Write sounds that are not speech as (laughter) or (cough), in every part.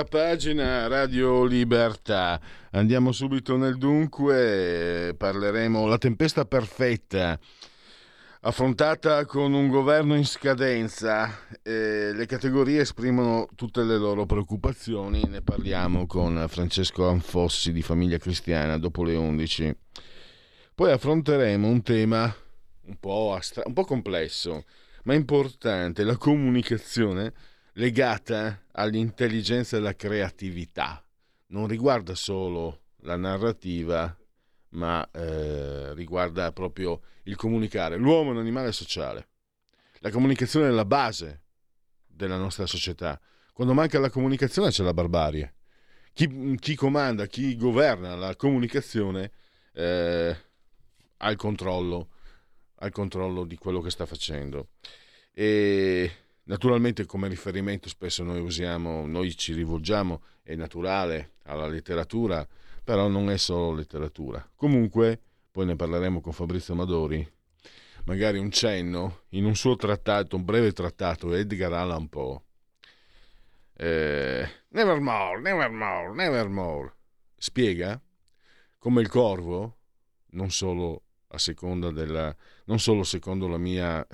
La pagina Radio Libertà, andiamo subito nel dunque, parleremo la tempesta perfetta, affrontata con un governo in scadenza, eh, le categorie esprimono tutte le loro preoccupazioni, ne parliamo con Francesco Anfossi di Famiglia Cristiana dopo le 11. Poi affronteremo un tema un po', astra- un po complesso, ma importante, la comunicazione legata all'intelligenza e alla creatività. Non riguarda solo la narrativa, ma eh, riguarda proprio il comunicare. L'uomo è un animale sociale. La comunicazione è la base della nostra società. Quando manca la comunicazione c'è la barbarie. Chi, chi comanda, chi governa la comunicazione eh, ha il controllo, ha il controllo di quello che sta facendo. E Naturalmente come riferimento spesso noi usiamo, noi ci rivolgiamo, è naturale, alla letteratura, però non è solo letteratura. Comunque, poi ne parleremo con Fabrizio Amadori, magari un cenno in un suo trattato, un breve trattato, Edgar Allan Poe. Eh, nevermore, nevermore, nevermore. Spiega come il corvo, non solo a seconda della, non solo secondo la mia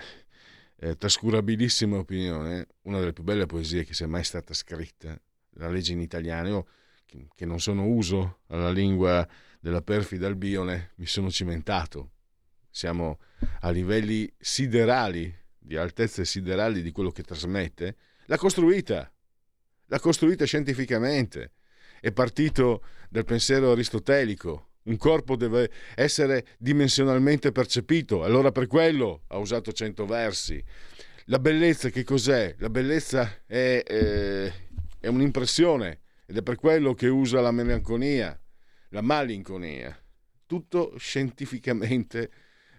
eh, trascurabilissima opinione, una delle più belle poesie che sia mai stata scritta, la legge in italiano, io che, che non sono uso alla lingua della perfida Albione, mi sono cimentato. Siamo a livelli siderali, di altezze siderali di quello che trasmette. L'ha costruita, l'ha costruita scientificamente. È partito dal pensiero aristotelico, un corpo deve essere dimensionalmente percepito, allora per quello ha usato cento versi. La bellezza che cos'è? La bellezza è, eh, è un'impressione ed è per quello che usa la melanconia, la malinconia. Tutto scientificamente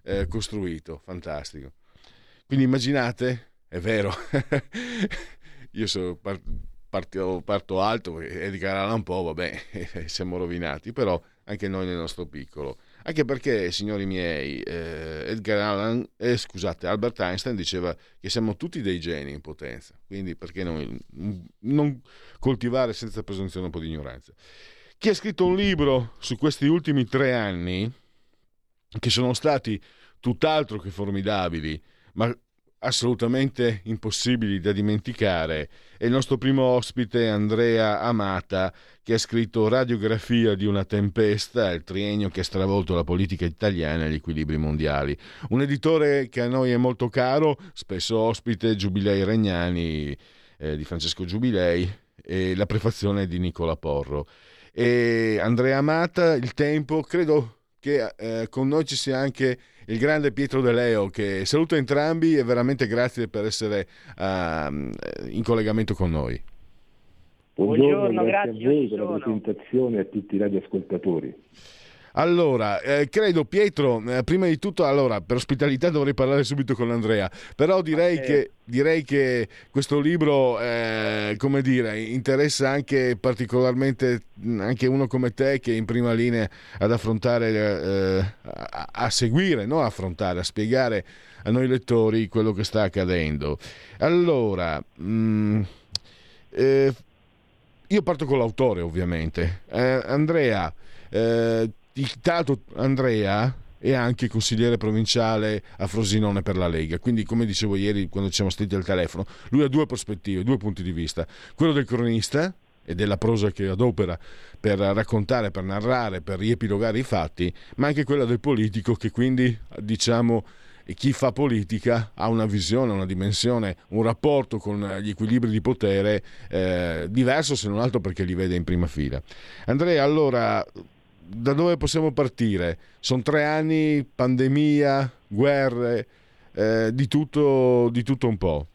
eh, costruito, fantastico. Quindi immaginate, è vero, (laughs) io so, parto, parto alto, Edgar Allan Poe, vabbè, (laughs) siamo rovinati, però anche noi nel nostro piccolo. Anche perché, signori miei, eh, Edgar Allan, eh, scusate, Albert Einstein diceva che siamo tutti dei geni in potenza, quindi perché non, non coltivare senza presunzione un po' di ignoranza. Chi ha scritto un libro su questi ultimi tre anni, che sono stati tutt'altro che formidabili, ma assolutamente impossibili da dimenticare è il nostro primo ospite Andrea Amata che ha scritto Radiografia di una tempesta, il triennio che ha stravolto la politica italiana e gli equilibri mondiali. Un editore che a noi è molto caro, spesso ospite Giubilei Regnani eh, di Francesco Giubilei e la prefazione di Nicola Porro. E Andrea Amata, il tempo, credo che eh, con noi ci sia anche il grande Pietro De Leo che saluto entrambi e veramente grazie per essere uh, in collegamento con noi. Buongiorno, grazie, grazie a voi per la presentazione e a tutti i radioascoltatori. Allora, eh, credo Pietro, eh, prima di tutto, allora, per ospitalità dovrei parlare subito con Andrea, però direi, okay. che, direi che, questo libro, eh, come dire, interessa anche particolarmente anche uno come te che è in prima linea ad affrontare, eh, a, a, seguire, non a affrontare, a spiegare a noi lettori quello che sta accadendo. Allora, mh, eh, io parto con l'autore ovviamente. Eh, Andrea, eh, Tanto Andrea è anche consigliere provinciale a Frosinone per la Lega, quindi come dicevo ieri quando ci siamo stretti al telefono, lui ha due prospettive, due punti di vista, quello del cronista e della prosa che adopera per raccontare, per narrare, per riepilogare i fatti, ma anche quella del politico che quindi diciamo chi fa politica ha una visione, una dimensione, un rapporto con gli equilibri di potere eh, diverso se non altro perché li vede in prima fila. Andrea, allora da dove possiamo partire? Sono tre anni, pandemia, guerre, eh, di, tutto, di tutto un po'.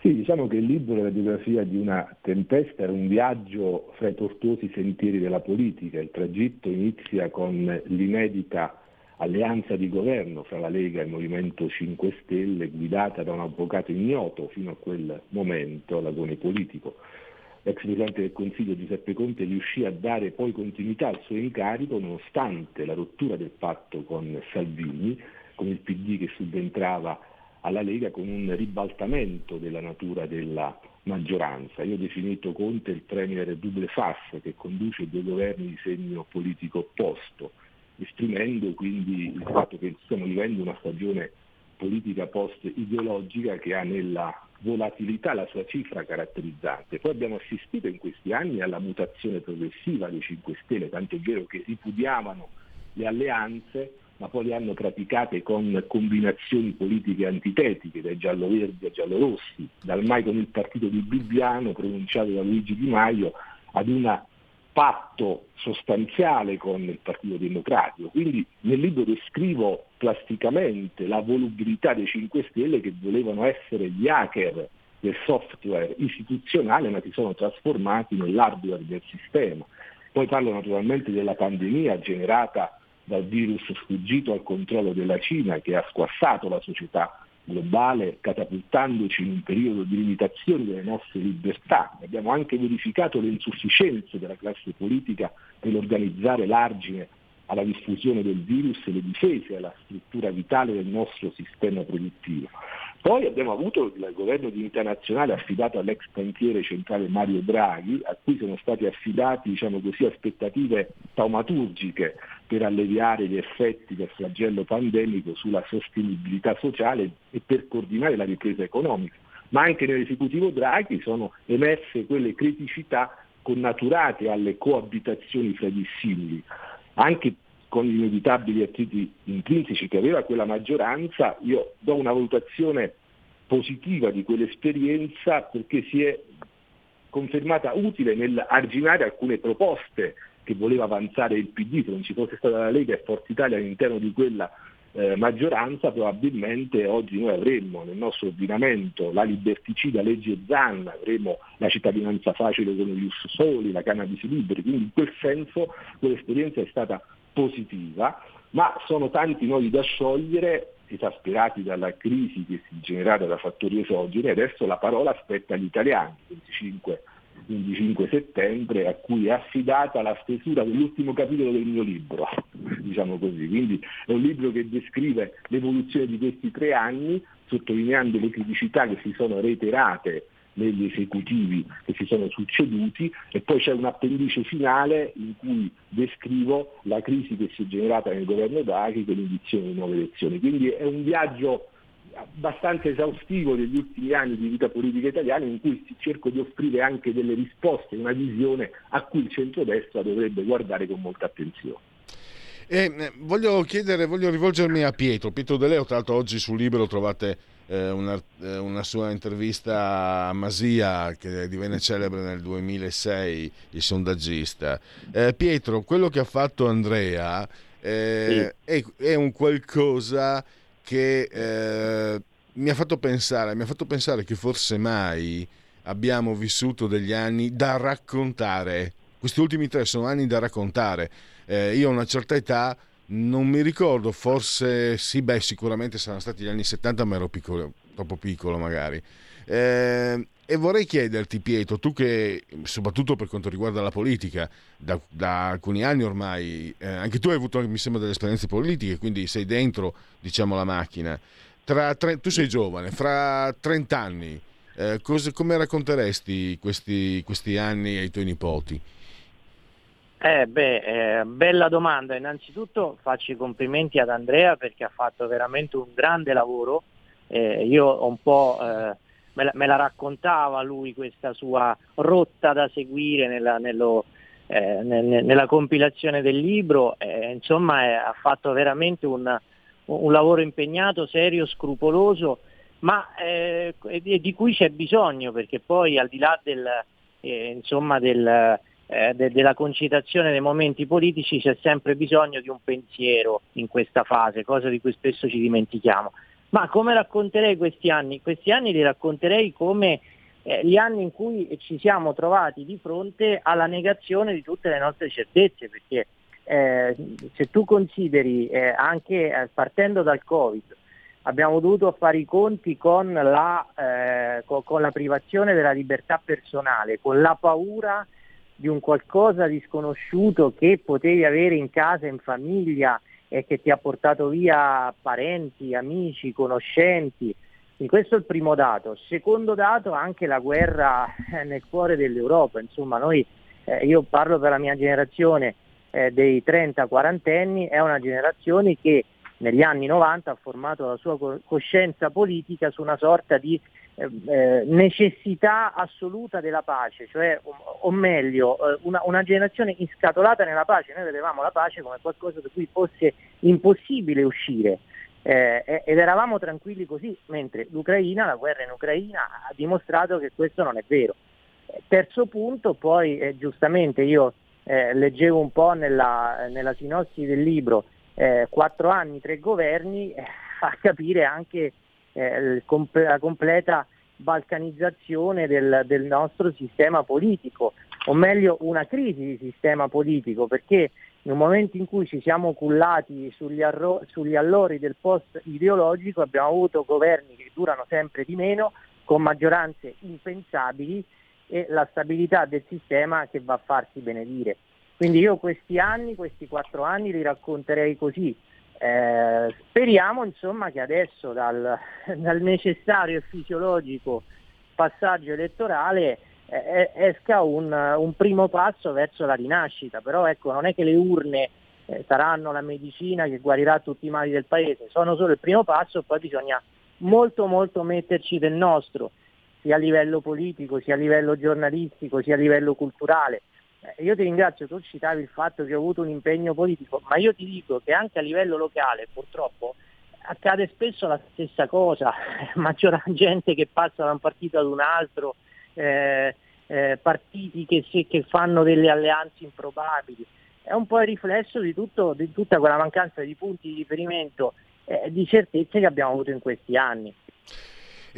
Sì, diciamo che il libro è la biografia di una tempesta, era un viaggio fra i tortuosi sentieri della politica. Il tragitto inizia con l'inedita alleanza di governo fra la Lega e il Movimento 5 Stelle, guidata da un avvocato ignoto fino a quel momento, l'agone politico. L'ex Presidente del Consiglio Giuseppe Conte riuscì a dare poi continuità al suo incarico nonostante la rottura del patto con Salvini, con il PD che subentrava alla Lega con un ribaltamento della natura della maggioranza. Io ho definito Conte il premier double face che conduce due governi di segno politico opposto, esprimendo quindi il fatto che stiamo vivendo una stagione politica post-ideologica che ha nella volatilità la sua cifra caratterizzante. Poi abbiamo assistito in questi anni alla mutazione progressiva dei 5 Stelle, tanto è vero che ripudiavano le alleanze ma poi le hanno praticate con combinazioni politiche antitetiche, dai giallo-verdi ai giallo-rossi, dal mai con il partito di Bibbiano pronunciato da Luigi Di Maio ad un patto sostanziale con il Partito Democratico. Quindi nel libro descrivo plasticamente la volubilità dei 5 Stelle che volevano essere gli hacker del software istituzionale ma che sono trasformati nell'hardware del sistema. Poi parlo naturalmente della pandemia generata dal virus sfuggito al controllo della Cina che ha squassato la società globale catapultandoci in un periodo di limitazione delle nostre libertà. Abbiamo anche verificato le insufficienze della classe politica nell'organizzare l'argine alla diffusione del virus e le difese alla struttura vitale del nostro sistema produttivo. Poi abbiamo avuto il governo di unità nazionale affidato all'ex banchiere centrale Mario Draghi, a cui sono stati affidati diciamo così, aspettative taumaturgiche per alleviare gli effetti del flagello pandemico sulla sostenibilità sociale e per coordinare la ripresa economica. Ma anche nell'esecutivo Draghi sono emerse quelle criticità connaturate alle coabitazioni fra dissimili, anche con gli inevitabili attriti intrinseci che aveva quella maggioranza, io do una valutazione positiva di quell'esperienza perché si è confermata utile nell'arginare alcune proposte che voleva avanzare il PD, se non ci fosse stata la Lega e Forza Italia all'interno di quella eh, maggioranza, probabilmente oggi noi avremmo nel nostro ordinamento la liberticida legge Zanna, avremmo la cittadinanza facile con gli Soli, la cannabis liberi, quindi in quel senso quell'esperienza è stata positiva, ma sono tanti nodi da sciogliere esasperati dalla crisi che si è generata da fattori esogeni, adesso la parola aspetta agli italiani, 25, 25 settembre, a cui è affidata la stesura dell'ultimo capitolo del mio libro, (laughs) diciamo così. Quindi è un libro che descrive l'evoluzione di questi tre anni, sottolineando le criticità che si sono reiterate negli esecutivi che si sono succeduti e poi c'è un appendice finale in cui descrivo la crisi che si è generata nel governo Draghi con l'indizione di nuove elezioni. Quindi è un viaggio abbastanza esaustivo degli ultimi anni di vita politica italiana in cui cerco di offrire anche delle risposte, una visione a cui il centrodestra dovrebbe guardare con molta attenzione. E, voglio chiedere, voglio rivolgermi a Pietro. Pietro De Leo, tra l'altro oggi sul libro trovate eh, una, eh, una, sua intervista a Masia che divenne celebre nel 2006, il sondaggista. Eh, Pietro, quello che ha fatto Andrea eh, sì. è, è, un qualcosa che eh, mi ha fatto pensare, mi ha fatto pensare che forse mai abbiamo vissuto degli anni da raccontare. Questi ultimi tre sono anni da raccontare. Eh, io a una certa età non mi ricordo, forse sì, beh, sicuramente saranno stati gli anni 70, ma ero piccolo, troppo piccolo magari. Eh, e vorrei chiederti, Pietro, tu che, soprattutto per quanto riguarda la politica, da, da alcuni anni ormai, eh, anche tu hai avuto, mi sembra, delle esperienze politiche, quindi sei dentro, diciamo, la macchina. Tra, tre, tu sei giovane, fra 30 anni, eh, cosa, come racconteresti questi, questi anni ai tuoi nipoti? Eh beh, eh, bella domanda. Innanzitutto faccio i complimenti ad Andrea perché ha fatto veramente un grande lavoro. Eh, io ho un po' eh, me, la, me, la, raccontava lui questa sua rotta da seguire nella, nello, eh, nel, nella compilazione del libro. insomma, ha fatto veramente un, un, lavoro impegnato, serio, scrupoloso, ma eh, di, cui c'è bisogno perché poi al di là del, insomma, del eh, de- della concitazione dei momenti politici c'è sempre bisogno di un pensiero in questa fase, cosa di cui spesso ci dimentichiamo. Ma come racconterei questi anni? Questi anni li racconterei come eh, gli anni in cui ci siamo trovati di fronte alla negazione di tutte le nostre certezze, perché eh, se tu consideri eh, anche eh, partendo dal Covid, abbiamo dovuto fare i conti con la, eh, con, con la privazione della libertà personale, con la paura di un qualcosa di sconosciuto che potevi avere in casa, in famiglia e che ti ha portato via parenti, amici, conoscenti. Quindi questo è il primo dato. Secondo dato anche la guerra nel cuore dell'Europa. Insomma, noi, eh, io parlo per la mia generazione eh, dei 30-40 anni, è una generazione che negli anni 90 ha formato la sua coscienza politica su una sorta di eh, eh, necessità assoluta della pace, cioè, o, o meglio, eh, una, una, generazione inscatolata nella pace. Noi vedevamo la pace come qualcosa da cui fosse impossibile uscire. Eh, ed eravamo tranquilli così, mentre l'Ucraina, la guerra in Ucraina ha dimostrato che questo non è vero. Eh, terzo punto, poi eh, giustamente io leggevo un po' nella, nella sinossi del libro, quattro anni, tre governi, (laughs) fa capire anche eh, la completa balcanizzazione del, del, nostro sistema politico, o meglio una crisi di sistema politico, perché nel momento in cui ci siamo cullati sugli, arro- sugli allori del post ideologico abbiamo avuto governi che durano sempre di meno, con maggioranze impensabili e la stabilità del sistema che va a farsi benedire. Quindi io questi anni, questi quattro anni li racconterei così, eh, speriamo insomma che adesso dal, (laughs) dal, necessario e fisiologico passaggio elettorale eh, esca un, un, primo passo verso la rinascita, però ecco non è che le urne eh, saranno la medicina che guarirà tutti i mali del paese, sono solo il primo passo, poi bisogna molto molto metterci del nostro, sia a livello politico, sia a livello giornalistico, sia a livello culturale. Eh, io ti ringrazio, tu citavi il fatto che ho avuto un impegno politico, ma io ti dico che anche a livello locale purtroppo accade spesso la stessa cosa, (laughs) maggiore gente che passa da un partito ad un altro, eh, eh, partiti che, che, fanno delle alleanze improbabili. È un po' il riflesso di, tutto, di tutta quella mancanza di punti di riferimento, eh, di certezze che abbiamo avuto in questi anni.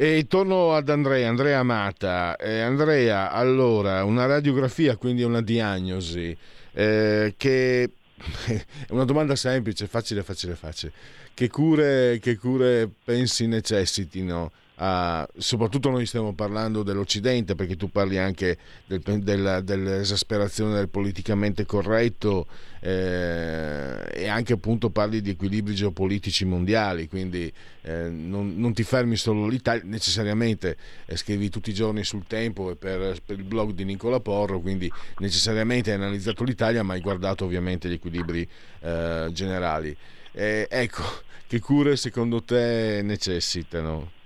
E torno ad Andrea, Andrea Amata. Eh, Andrea, allora, una radiografia, quindi una diagnosi, eh, che (laughs) è una domanda semplice, facile, facile, facile. Che cure, che cure pensi necessitino Uh, soprattutto noi stiamo parlando dell'Occidente perché tu parli anche del, del, dell'esasperazione del politicamente corretto eh, e anche appunto parli di equilibri geopolitici mondiali quindi eh, non, non, ti fermi solo l'Italia necessariamente eh, scrivi tutti i giorni sul tempo e per, per, il blog di Nicola Porro quindi necessariamente hai analizzato l'Italia ma hai guardato ovviamente gli equilibri eh, generali eh, ecco che cure secondo te necessitano?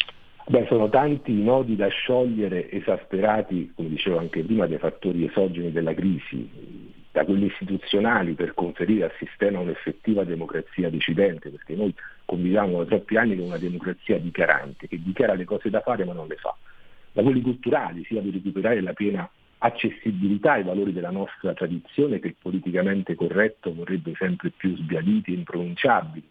Beh, sono tanti i nodi da sciogliere, esasperati, come dicevo anche prima, dai fattori esogeni della crisi, da quelli istituzionali per conferire al sistema un'effettiva democrazia decidente, perché noi conviviamo da troppi anni con una democrazia dichiarante, che dichiara le cose da fare ma non le fa, da quelli culturali, sia per recuperare la piena accessibilità ai valori della nostra tradizione che politicamente corretto vorrebbe sempre più sbiaditi e impronunciabili,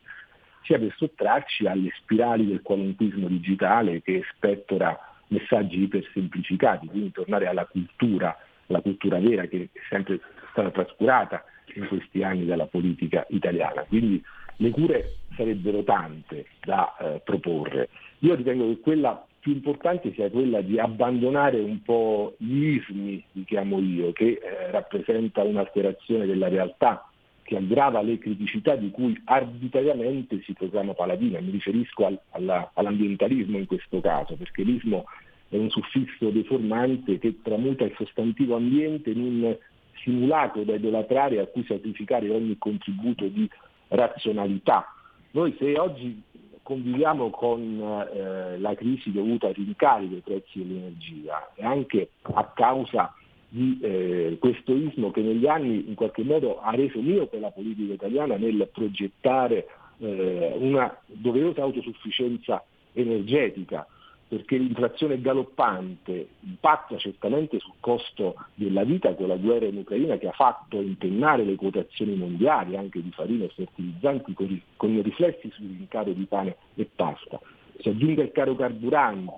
sia per sottrarci alle spirali del qualunquismo digitale che spettora messaggi ipersemplificati, quindi tornare alla cultura, la cultura vera che è sempre stata trascurata in questi anni dalla politica italiana. Quindi le cure sarebbero tante da eh, proporre. Io ritengo che quella più importante sia quella di abbandonare un po' gli ismi, li chiamo io, che eh, rappresenta un'alterazione della realtà che aggrava le criticità di cui arbitrariamente si proclama paladina. Mi riferisco al, alla, all'ambientalismo in questo caso, perché l'ismo è un suffisso deformante che tramuta il sostantivo ambiente in un simulato da idolatrare a cui sacrificare ogni contributo di razionalità. Noi se oggi conviviamo con eh, la crisi dovuta ai rincari dei prezzi dell'energia e anche a causa di eh, questo ismo che negli anni in qualche modo ha reso mio per la politica italiana nel progettare eh, una doverosa autosufficienza energetica. perché l'inflazione galoppante impatta certamente sul costo della vita con la guerra in Ucraina che ha fatto impennare le quotazioni mondiali anche di farina e fertilizzanti con, i riflessi sui rincari di pane e pasta. Si aggiunge il caro carburanti,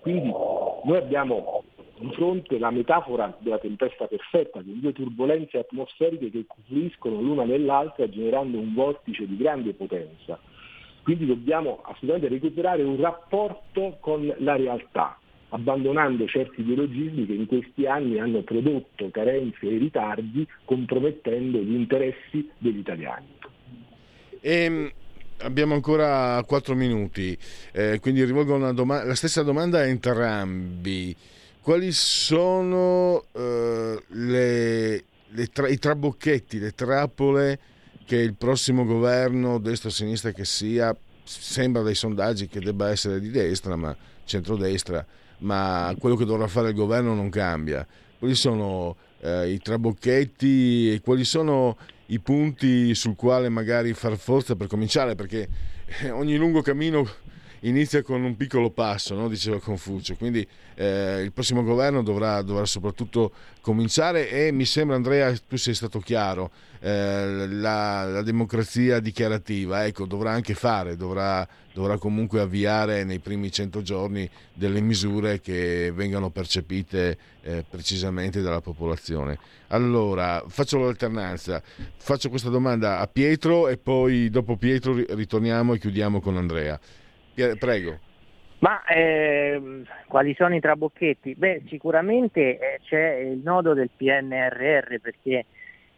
quindi noi abbiamo di fronte la metafora della tempesta perfetta, con due turbulenze atmosferiche che confluiscono l'una nell'altra generando un vortice di grande potenza. Quindi dobbiamo assolutamente recuperare un rapporto con la realtà, abbandonando certi ideologismi che in questi anni hanno prodotto carenze e ritardi, compromettendo gli interessi degli italiani. Ehm, abbiamo ancora quattro minuti, eh, quindi rivolgo doma- la stessa domanda a entrambi. Quali sono eh, le, le tra- i trabocchetti, le trappole che il prossimo governo, destra-sinistra che sia, sembra dai sondaggi che debba essere di destra, ma centrodestra, ma quello che dovrà fare il governo non cambia. Quali sono eh, i trabocchetti e quali sono i punti sul quale magari far forza per cominciare? Perché eh, ogni lungo cammino inizia con un piccolo passo, no? diceva Confucio, quindi eh, il prossimo governo dovrà, dovrà, soprattutto cominciare e mi sembra Andrea tu sei stato chiaro, eh, la, la, democrazia dichiarativa ecco, dovrà anche fare, dovrà, dovrà comunque avviare nei primi 100 giorni delle misure che vengano percepite eh, precisamente dalla popolazione. Allora, faccio l'alternanza, faccio questa domanda a Pietro e poi dopo Pietro ritorniamo e chiudiamo con Andrea. Prego. Ma eh, quali sono i trabocchetti? Beh, sicuramente eh, c'è il nodo del PNRR perché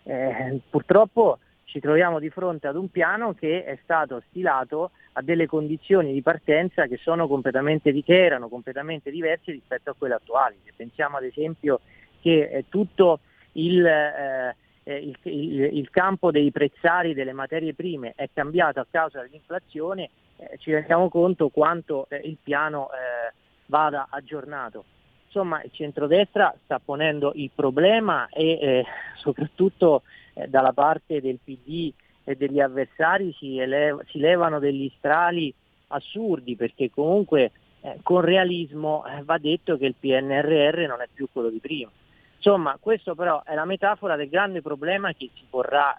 eh, purtroppo ci troviamo di fronte ad un piano che è stato stilato a delle condizioni di partenza che, sono completamente, che erano completamente diverse rispetto a quelle attuali. Se pensiamo ad esempio che eh, tutto il, eh, eh, il, il, il campo dei prezzari delle materie prime è cambiato a causa dell'inflazione, eh, ci rendiamo conto quanto eh, il piano eh, vada aggiornato. Insomma, il centrodestra sta ponendo il problema e eh, soprattutto eh, dalla parte del PD e degli avversari si, eleva, si levano degli strali assurdi perché comunque con realismo va detto che il PNRR non è più quello di prima. Insomma, questo però è la metafora del grande problema che si porrà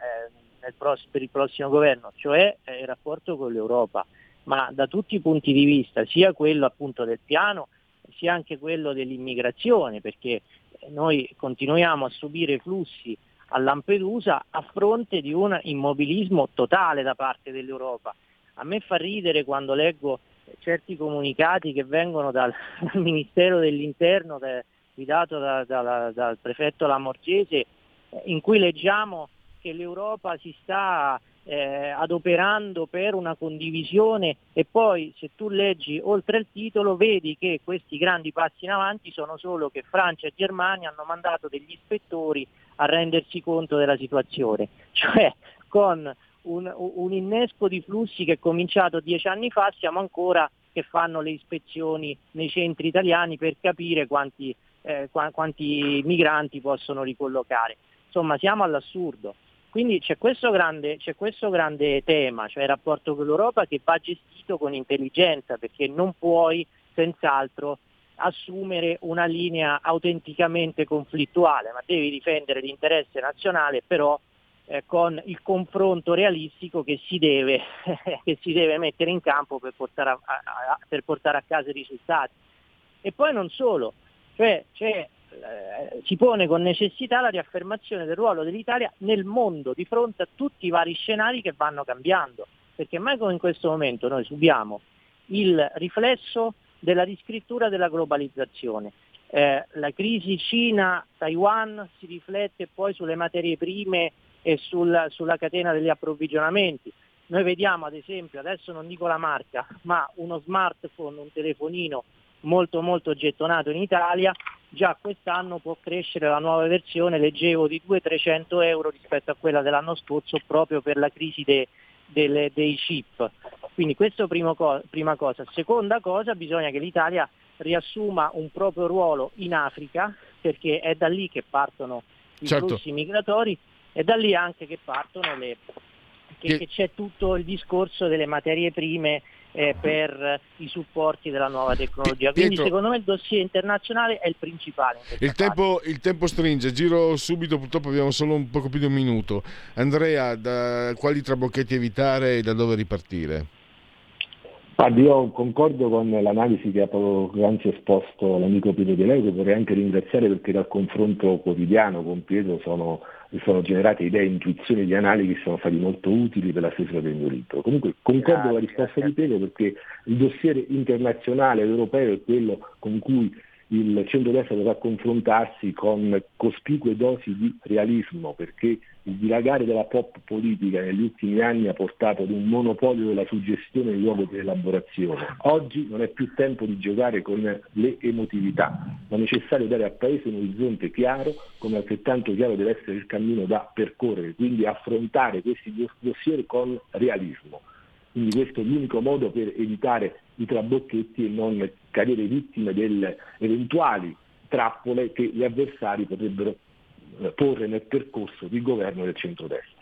prossimo, per il prossimo governo, cioè il rapporto con l'Europa ma da tutti i punti di vista, sia quello appunto del piano, sia anche quello dell'immigrazione, perché noi continuiamo a subire flussi a Lampedusa a fronte di un immobilismo totale da parte dell'Europa. A me fa ridere quando leggo certi comunicati che vengono dal, (laughs) dal Ministero dell'Interno de, guidato da, da, dal prefetto Lamorgese in cui leggiamo che l'Europa si sta eh, adoperando per una condivisione e poi se tu leggi oltre il titolo vedi che questi grandi passi in avanti sono solo che Francia e Germania hanno mandato degli ispettori a rendersi conto della situazione, (laughs) cioè con un, un innesco di flussi che è cominciato dieci anni fa siamo ancora che fanno le ispezioni nei centri italiani per capire quanti, eh, quanti migranti possono ricollocare. Insomma siamo all'assurdo. Quindi c'è questo, grande, c'è questo grande tema, cioè il rapporto con l'Europa che va gestito con intelligenza, perché non puoi senz'altro assumere una linea autenticamente conflittuale, ma devi difendere l'interesse nazionale però eh, con il confronto realistico che si, deve, (laughs) che si deve mettere in campo per portare a, a, per portare a casa i risultati. E poi non solo, cioè c'è eh, si pone con necessità la riaffermazione del ruolo dell'Italia nel mondo di fronte a tutti i vari scenari che vanno cambiando, perché mai come in questo momento noi subiamo il riflesso della riscrittura della globalizzazione. Eh, la crisi Cina-Taiwan si riflette poi sulle materie prime e sul, sulla catena degli approvvigionamenti. Noi vediamo ad esempio, adesso non dico la marca, ma uno smartphone, un telefonino molto molto gettonato in Italia, già quest'anno può crescere la nuova versione, leggevo, di 200-300 euro rispetto a quella dell'anno scorso proprio per la crisi de, de, dei chip. Quindi questo co- prima cosa. Seconda cosa, bisogna che l'Italia riassuma un proprio ruolo in Africa, perché è da lì che partono i certo. flussi migratori, è da lì anche che partono le, che, che c'è tutto il discorso delle materie prime eh, per i supporti della nuova tecnologia. Quindi Pietro, secondo me il dossier internazionale è il principale. Il tempo, il tempo, stringe, giro subito, purtroppo abbiamo solo un poco più di un minuto. Andrea, da quali trabocchetti evitare e da dove ripartire? Guardi, io concordo con l'analisi che ha poc'anzi esposto l'amico Pietro De Leo, che vorrei anche ringraziare perché dal confronto quotidiano con Pietro sono, sono generate idee intuizioni di analisi che sono stati molto utili per la stesura del mio libro. Comunque concordo con la risposta di Pietro perché il dossier internazionale europeo è quello con cui il centro-destra dovrà confrontarsi con cospicue dosi di realismo perché il dilagare della pop politica negli ultimi anni ha portato ad un monopolio della suggestione in luogo di elaborazione. Oggi non è più tempo di giocare con le emotività, ma è necessario dare al Paese un orizzonte chiaro, come altrettanto chiaro deve essere il cammino da percorrere, quindi affrontare questi dossier con realismo. Quindi questo è l'unico modo per evitare i trabocchetti e non cadere vittime delle eventuali trappole che gli avversari potrebbero porre nel percorso di governo del centrodestra.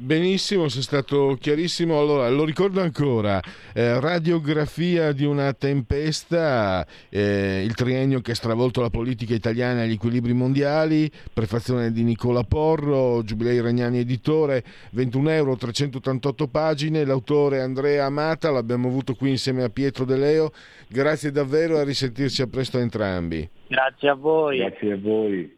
Benissimo, sei stato chiarissimo. Allora, lo ricordo ancora, eh, radiografia di una tempesta, eh, il triennio che ha stravolto la politica italiana e gli equilibri mondiali, prefazione di Nicola Porro, Giubilei Ragnani editore, 21 euro, 388 pagine, l'autore Andrea Amata, l'abbiamo avuto qui insieme a Pietro De Leo. Grazie davvero e a risentirci a presto a entrambi. Grazie a voi. Grazie a voi,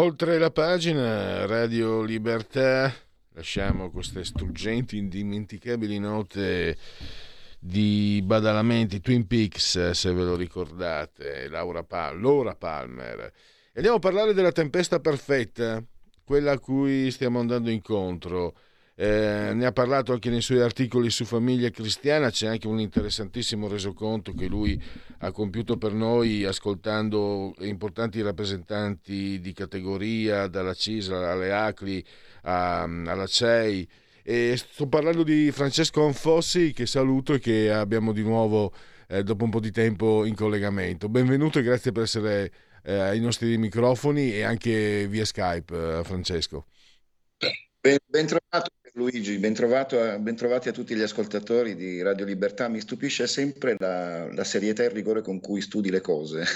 Oltre la pagina Radio Libertà, lasciamo queste struggenti, indimenticabili note di badalamenti Twin Peaks, se ve lo ricordate, Laura Pal- Laura Palmer. Andiamo a parlare della tempesta perfetta, quella a cui stiamo andando incontro. Eh, ne ha parlato anche nei suoi articoli su famiglia cristiana, c'è anche un interessantissimo resoconto che lui ha compiuto per noi ascoltando importanti rappresentanti di categoria, dalla CISA alle ACLI a, alla CEI. E sto parlando di Francesco Anfossi che saluto e che abbiamo di nuovo eh, dopo un po' di tempo in collegamento. Benvenuto e grazie per essere eh, ai nostri microfoni e anche via Skype, eh, Francesco. Ben, ben trovato Luigi, ben, trovato, ben, a tutti gli ascoltatori di Radio Libertà. Mi stupisce sempre la, la serietà e il rigore con cui studi le cose. (laughs)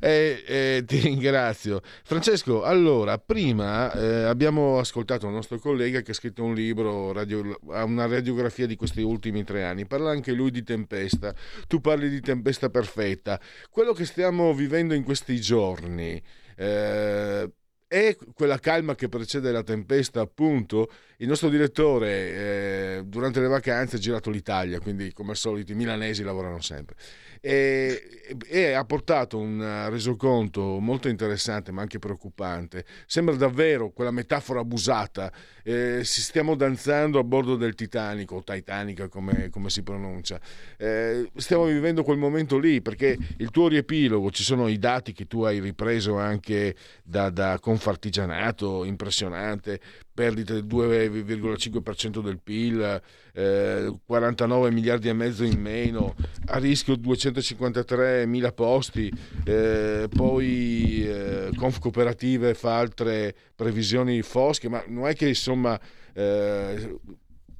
eh, eh, ti ringrazio. Francesco, allora, prima eh, abbiamo ascoltato un nostro collega che ha scritto un libro, radio, una radiografia di questi ultimi tre anni. Parla anche lui di tempesta. Tu parli di tempesta perfetta. Quello che stiamo vivendo in questi giorni eh, e quella calma che precede la tempesta, appunto, il nostro direttore eh, durante le vacanze ha girato l'Italia, quindi come al solito i milanesi lavorano sempre e, e, ha portato un resoconto molto interessante ma anche preoccupante. Sembra davvero quella metafora abusata, eh, stiamo danzando a bordo del Titanic o Titanic come, come si pronuncia. Eh, stiamo vivendo quel momento lì perché il tuo riepilogo, ci sono i dati che tu hai ripreso anche da, da Confartigianato, impressionante, perdite del 2,5% del PIL, eh, 49 miliardi e mezzo in meno, a rischio 253 mila posti, eh, poi eh, Conf Cooperative fa altre previsioni fosche, ma non è che insomma eh,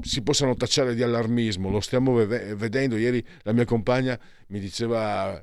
si possano tacciare di allarmismo, lo stiamo vedendo, ieri la mia compagna mi diceva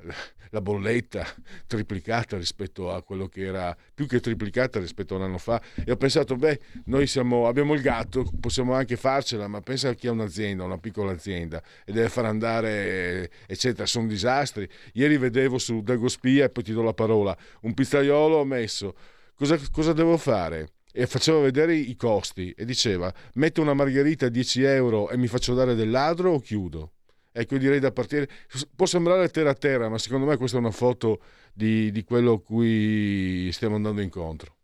la bolletta triplicata rispetto a quello che era, più che triplicata rispetto a un anno fa. E ho pensato, beh, noi siamo, abbiamo il gatto, possiamo anche farcela, ma pensa a chi ha un'azienda, una piccola azienda e deve far andare, eccetera, sono disastri. Ieri vedevo su Dagospia, e poi ti do la parola, un pizzaiolo messo, cosa, cosa devo fare? E faceva vedere i costi e diceva metto una margherita a 10 euro e mi faccio dare del ladro o chiudo? Ecco, io direi da partire. Può sembrare terra a terra, ma secondo me questa è una foto di, di quello a cui stiamo andando incontro.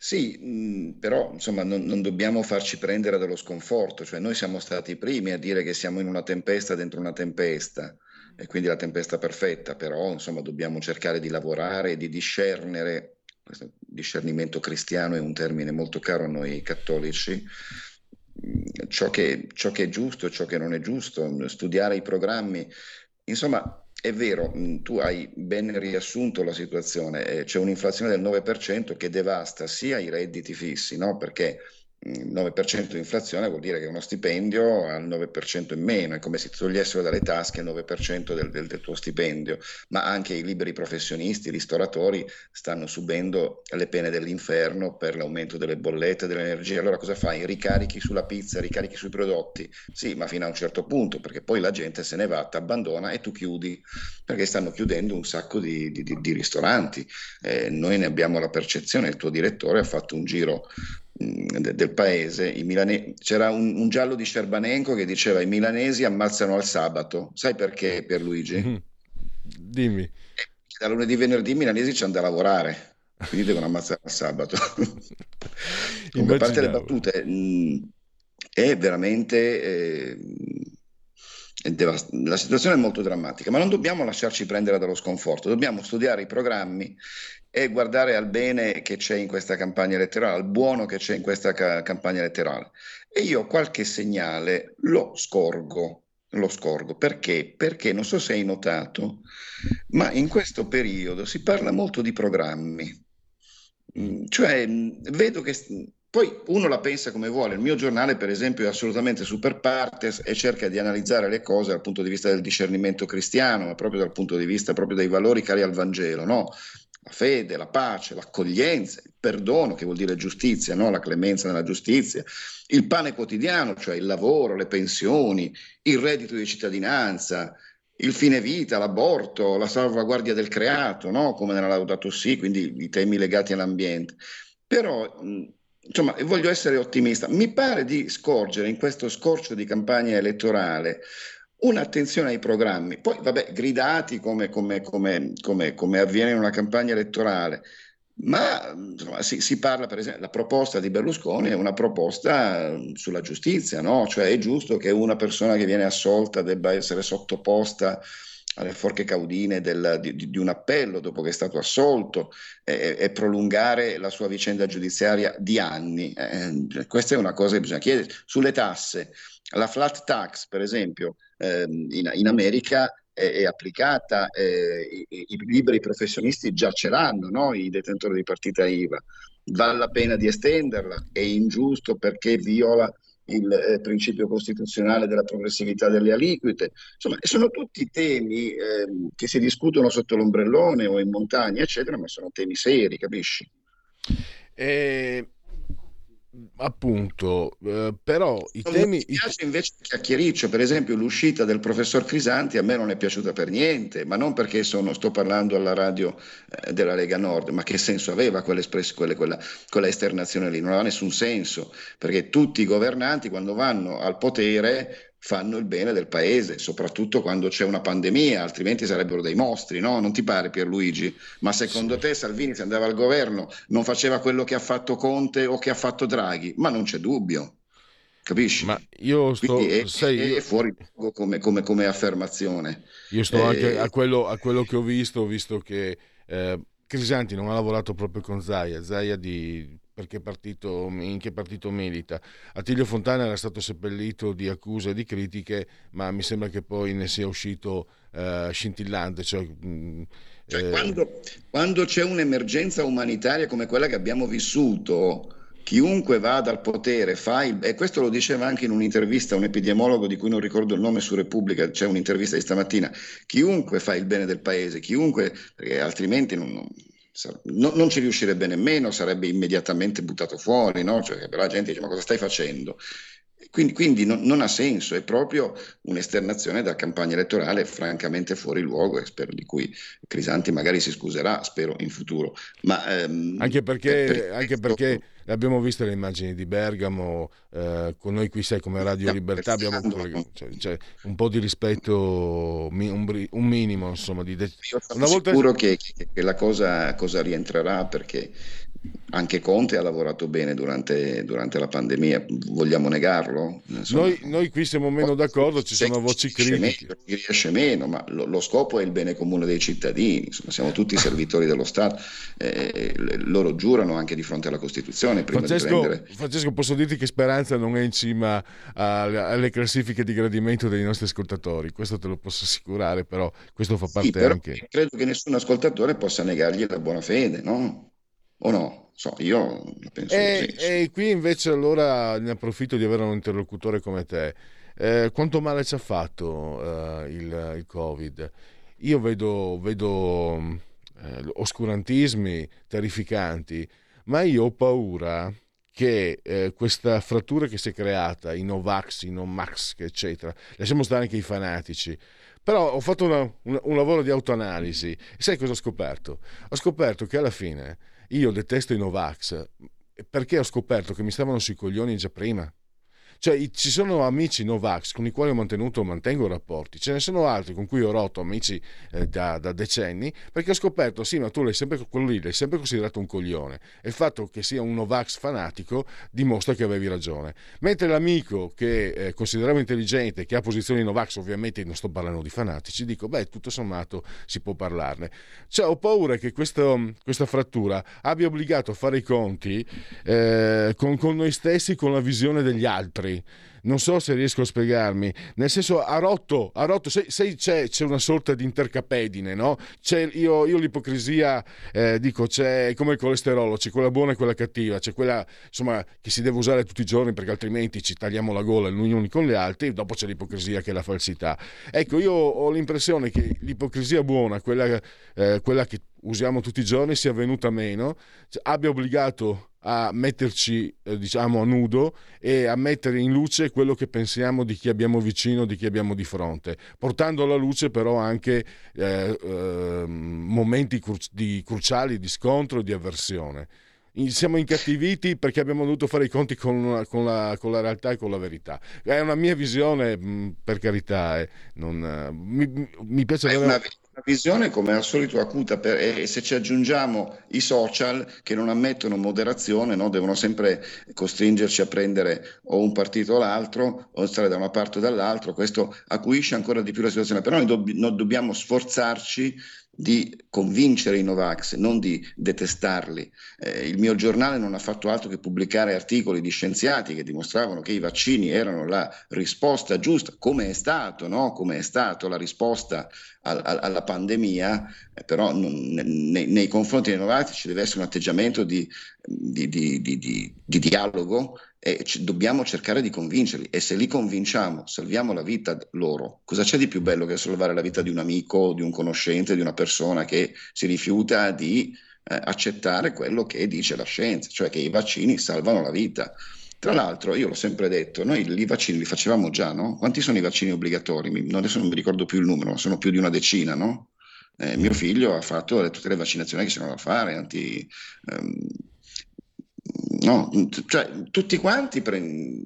Sì, però insomma non, non, dobbiamo farci prendere dallo sconforto, cioè noi siamo stati i primi a dire che siamo in una tempesta dentro una tempesta e quindi la tempesta perfetta, però insomma dobbiamo cercare di lavorare e di discernere, questo discernimento cristiano è un termine molto caro a noi cattolici, ciò che, ciò che è giusto, ciò che non è giusto, studiare i programmi. Insomma, è vero, tu hai ben riassunto la situazione, eh, c'è un'inflazione del 9% che devasta sia i redditi fissi, no? perché 9% di inflazione vuol dire che uno stipendio ha il 9% in meno, è come se ti togliessero dalle tasche il 9% del, del, del, tuo stipendio, ma anche i liberi professionisti, i ristoratori stanno subendo le pene dell'inferno per l'aumento delle bollette, dell'energia. Allora cosa fai? Ricarichi sulla pizza, ricarichi sui prodotti? Sì, ma fino a un certo punto, perché poi la gente se ne va, ti abbandona e tu chiudi, perché stanno chiudendo un sacco di, di, di ristoranti. Eh, noi ne abbiamo la percezione, il tuo direttore ha fatto un giro del paese, milane... c'era un, un, giallo di Cerbanenko che diceva i milanesi ammazzano al sabato. Sai perché Pierluigi? Mm-hmm. Dimmi. Da lunedì venerdì i milanesi ci hanno da lavorare, quindi devono ammazzare al sabato. (laughs) Comunque, a parte le battute, mh, è veramente... Eh, Devast- la situazione è molto drammatica, ma non dobbiamo lasciarci prendere dallo sconforto, dobbiamo studiare i programmi e guardare al bene che c'è in questa campagna elettorale, al buono che c'è in questa ca- campagna elettorale. E io qualche segnale lo scorgo, lo scorgo. Perché? Perché non so se hai notato, ma in questo periodo si parla molto di programmi. Mm, cioè, mm, vedo che poi uno la pensa come vuole, il mio giornale per esempio è assolutamente super partes e cerca di analizzare le cose dal punto di vista del discernimento cristiano, ma proprio dal punto di vista proprio dei valori cari al Vangelo, no? La fede, la pace, l'accoglienza, il perdono, che vuol dire giustizia, no? la clemenza nella giustizia, il pane quotidiano, cioè il lavoro, le pensioni, il reddito di cittadinanza, il fine vita, l'aborto, la salvaguardia del creato, no? come nella Laudato Si, quindi i temi legati all'ambiente. Però, insomma, voglio essere ottimista. Mi pare di scorgere in questo scorcio di campagna elettorale un'attenzione ai programmi, poi vabbè, gridati come, come, come, come avviene in una campagna elettorale, ma insomma, si, si, parla per esempio, la proposta di Berlusconi è una proposta sulla giustizia, no? cioè è giusto che una persona che viene assolta debba essere sottoposta alle forche caudine del, di, di, un appello dopo che è stato assolto e, e prolungare la sua vicenda giudiziaria di anni. Eh, questa è una cosa che bisogna chiedere. Sulle tasse, la flat tax, per esempio, eh, in, in America è, è applicata, eh, i, i, liberi professionisti già ce l'hanno, no? i detentori di partita IVA. Vale la pena di estenderla, è ingiusto perché viola il eh, principio costituzionale della progressività delle aliquote. Insomma, sono tutti temi eh, che si discutono sotto l'ombrellone o in montagna, eccetera, ma sono temi seri, capisci? Eh, appunto, eh, però i non temi... Mi piace invece chiacchiericcio, per esempio l'uscita del professor Crisanti a me non è piaciuta per niente, ma non perché sono, sto parlando alla radio eh, della Lega Nord, ma che senso aveva quella, quella, quella esternazione lì? Non aveva nessun senso, perché tutti i governanti quando vanno al potere fanno il bene del paese, soprattutto quando c'è una pandemia, altrimenti sarebbero dei mostri, no? Non ti pare Pierluigi? Ma secondo sì. te Salvini se andava al governo non faceva quello che ha fatto Conte o che ha fatto Draghi? Ma non c'è dubbio. Capisci? Ma io sto è, sei, è, è fuori come, come, come, affermazione. Io sto eh, anche a quello, a quello, che ho visto, visto che eh, Crisanti non ha lavorato proprio con Zaia, Zaia di perché partito, in che partito milita. Attilio Fontana era stato seppellito di accuse e di critiche, ma mi sembra che poi ne sia uscito eh, scintillante. Cioè, mh, mm, cioè, eh... quando, quando c'è un'emergenza umanitaria come quella che abbiamo vissuto, chiunque vada al potere fa il, e questo lo diceva anche in un'intervista un epidemiologo di cui non ricordo il nome su Repubblica, c'è un'intervista di stamattina, chiunque fa il bene del paese, chiunque, perché altrimenti non, non non, non, ci riuscirebbe nemmeno, sarebbe immediatamente buttato fuori, no? cioè, la gente dice ma cosa stai facendo? Quindi, quindi non, non, ha senso, è proprio un'esternazione da campagna elettorale francamente fuori luogo e spero di cui Crisanti magari si scuserà, spero in futuro. Ma, ehm, anche perché, per anche perché abbiamo visto le immagini di Bergamo, eh, con noi qui sai come Radio Libertà abbiamo cioè, cioè, un po' di rispetto, un, un minimo insomma. Di de- Io sono volta... sicuro che, che, che la cosa, cosa rientrerà perché anche Conte ha lavorato bene durante, durante la pandemia, vogliamo negarlo? Noi, noi, qui siamo meno d'accordo, ci sono voci critiche. Meglio, riesce meno, ma lo, lo, scopo è il bene comune dei cittadini, insomma, siamo tutti (laughs) servitori dello Stato, eh, loro giurano anche di fronte alla Costituzione. Francesco, prendere... Francesco, posso dirti che Speranza non è in cima alle classifiche di gradimento dei nostri ascoltatori, questo te lo posso assicurare, però questo fa parte sì, anche... Credo che nessun ascoltatore possa negargli la buona fede, no? O no? So, io penso e, così. E qui invece allora ne approfitto di avere un interlocutore come te. Eh, quanto male ci ha fatto eh, il, il, Covid? Io vedo, vedo eh, oscurantismi terrificanti, ma io ho paura che eh, questa frattura che si è creata, i Novax, i Nomax, eccetera, lasciamo stare anche i fanatici, però ho fatto una, un, un lavoro di autoanalisi e sai cosa ho scoperto? Ho scoperto che alla fine io detesto i Novax perché ho scoperto che mi stavano sui coglioni già prima. Cioè, ci sono amici Novax con i quali ho mantenuto, mantengo rapporti, ce ne sono altri con cui ho rotto amici eh, da, da, decenni, perché ho scoperto, sì, ma tu l'hai sempre, quello lì l'hai sempre considerato un coglione. E il fatto che sia un Novax fanatico dimostra che avevi ragione. Mentre l'amico che eh, consideravo intelligente, che ha posizioni Novax, ovviamente non sto parlando di fanatici, dico, beh, tutto sommato si può parlarne. Cioè, ho paura che questo, questa frattura abbia obbligato a fare i conti eh, con, con noi stessi, con la visione degli altri altri. Non so se riesco a spiegarmi, nel senso ha rotto, ha rotto se, se c'è, c'è, una sorta di intercapedine, no? Io, io, l'ipocrisia eh, dico c'è come il colesterolo, c'è quella buona e quella cattiva, c'è quella insomma, che si deve usare tutti i giorni perché altrimenti ci tagliamo la gola gli uni con gli altri, dopo c'è l'ipocrisia che è la falsità. Ecco, io ho l'impressione che l'ipocrisia buona, quella, eh, quella che usiamo tutti i giorni, sia venuta meno, abbia obbligato a metterci eh, diciamo a nudo e a mettere in luce quello che pensiamo di chi abbiamo vicino, di chi abbiamo di fronte, portando alla luce però anche eh, eh, momenti cru- di, cruciali di scontro e di avversione. Siamo incattiviti perché abbiamo dovuto fare i conti con, con, la, con la, realtà e con la verità. È una mia visione, mh, per carità, eh, non, uh, mi, mi, piace avere... Una visione come al solito acuta per, e se ci aggiungiamo i social che non ammettono moderazione, no? devono sempre costringerci a prendere o un partito o l'altro o stare da una parte o dall'altra, questo acuisce ancora di più la situazione, però noi, dobb- noi dobbiamo sforzarci di convincere i Novax, non di detestarli. Eh, il mio giornale non ha fatto altro che pubblicare articoli di scienziati che dimostravano che i vaccini erano la risposta giusta, come è stato, no? come è stato la risposta alla pandemia, eh, però nei, confronti dei Novax ci deve essere un atteggiamento di, di, di, di dialogo e dobbiamo cercare di convincerli e se li convinciamo, salviamo la vita loro. Cosa c'è di più bello che salvare la vita di un amico, di un conoscente, di una persona che si rifiuta di eh, accettare quello che dice la scienza, cioè che i vaccini salvano la vita. Tra l'altro, io l'ho sempre detto, noi i vaccini li facevamo già, no? Quanti sono i vaccini obbligatori? Adesso non mi ricordo più il numero, ma sono più di una decina, no? Eh, mio figlio ha fatto tutte le vaccinazioni che si sono da fare, anti, ehm, no, cioè, tutti quanti pre-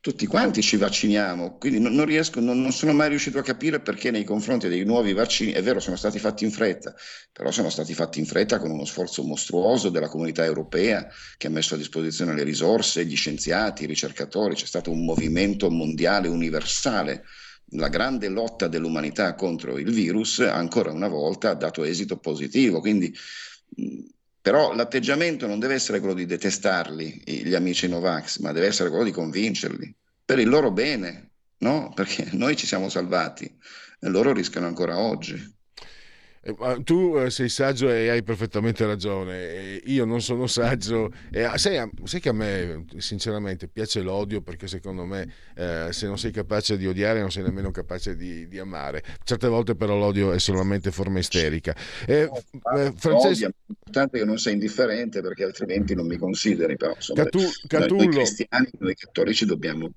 tutti quanti ci vacciniamo, quindi non, non riesco, non, non, sono mai riuscito a capire perché nei confronti dei nuovi vaccini, è vero, sono stati fatti in fretta, però sono stati fatti in fretta con uno sforzo mostruoso della comunità europea che ha messo a disposizione le risorse, gli scienziati, i ricercatori, c'è stato un movimento mondiale universale. La grande lotta dell'umanità contro il virus ancora una volta ha dato esito positivo, quindi però l'atteggiamento non deve essere quello di detestarli, gli amici Novax, ma deve essere quello di convincerli per il loro bene, no? Perché (laughs) noi ci siamo salvati e loro rischiano ancora oggi. Eh, tu eh, sei saggio e hai perfettamente ragione. Io non sono saggio. Sai, sai, che a me, sinceramente, piace l'odio perché secondo me, eh, se non sei capace di odiare, non sei nemmeno capace di, di amare. Certe volte, però, l'odio è solamente forma isterica. Eh, eh, Francesco... È importante che non sei indifferente perché altrimenti non mi consideri. Però, insomma, Catu- Catullo... noi cristiani, noi cattolici, dobbiamo,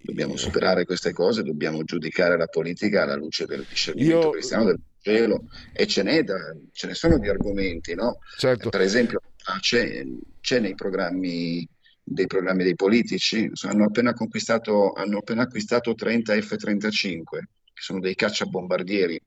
dobbiamo superare queste cose, dobbiamo giudicare la politica alla luce del discernimento Io... cristiano. Del cielo e ce n'è da, ce ne sono di argomenti, no? Certo. Per esempio, c'è, c'è nei programmi dei programmi dei politici, hanno appena, hanno appena acquistato 30 F-35, che sono dei cacciabombardieri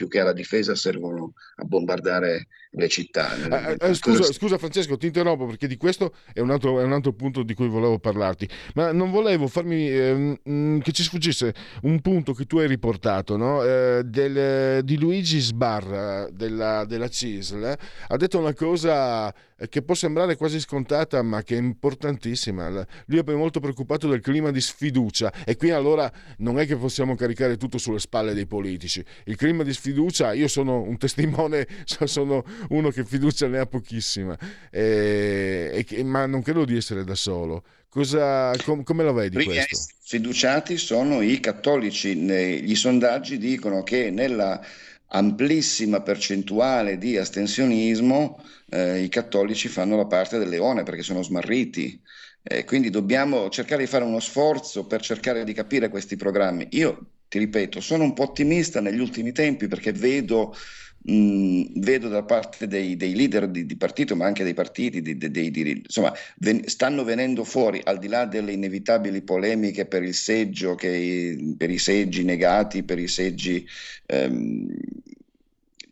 più che alla difesa servono a bombardare le città. Eh, eh, scusa, scusa, Francesco, ti interrompo perché di questo è un, altro, è un, altro, punto di cui volevo parlarti, ma non volevo farmi eh, che ci sfuggisse un punto che tu hai riportato no? eh, del, di Luigi Sbarra della, della CISL. Ha detto una cosa che può sembrare quasi scontata, ma che è importantissima. Lui è molto preoccupato del clima di sfiducia e qui allora non è che possiamo caricare tutto sulle spalle dei politici. Il clima di sfiducia, io sono un testimone, (laughs) sono uno che fiducia ne ha pochissima, e, e, ma non credo di essere da solo. Cosa, com, come lo vedi Primi questo? Fiduciati sono i cattolici. Gli sondaggi dicono che nella amplissima percentuale di astensionismo eh, i cattolici fanno la parte del leone perché sono smarriti. Eh, quindi dobbiamo cercare di fare uno sforzo per cercare di capire questi programmi. Io ti ripeto, sono un po' ottimista negli ultimi tempi perché vedo mh, vedo da parte dei, dei leader di, di, partito, ma anche dei partiti, di, di, insomma, ven, stanno venendo fuori, al di là delle inevitabili polemiche per il seggio, che, per i seggi negati, per i seggi, ehm,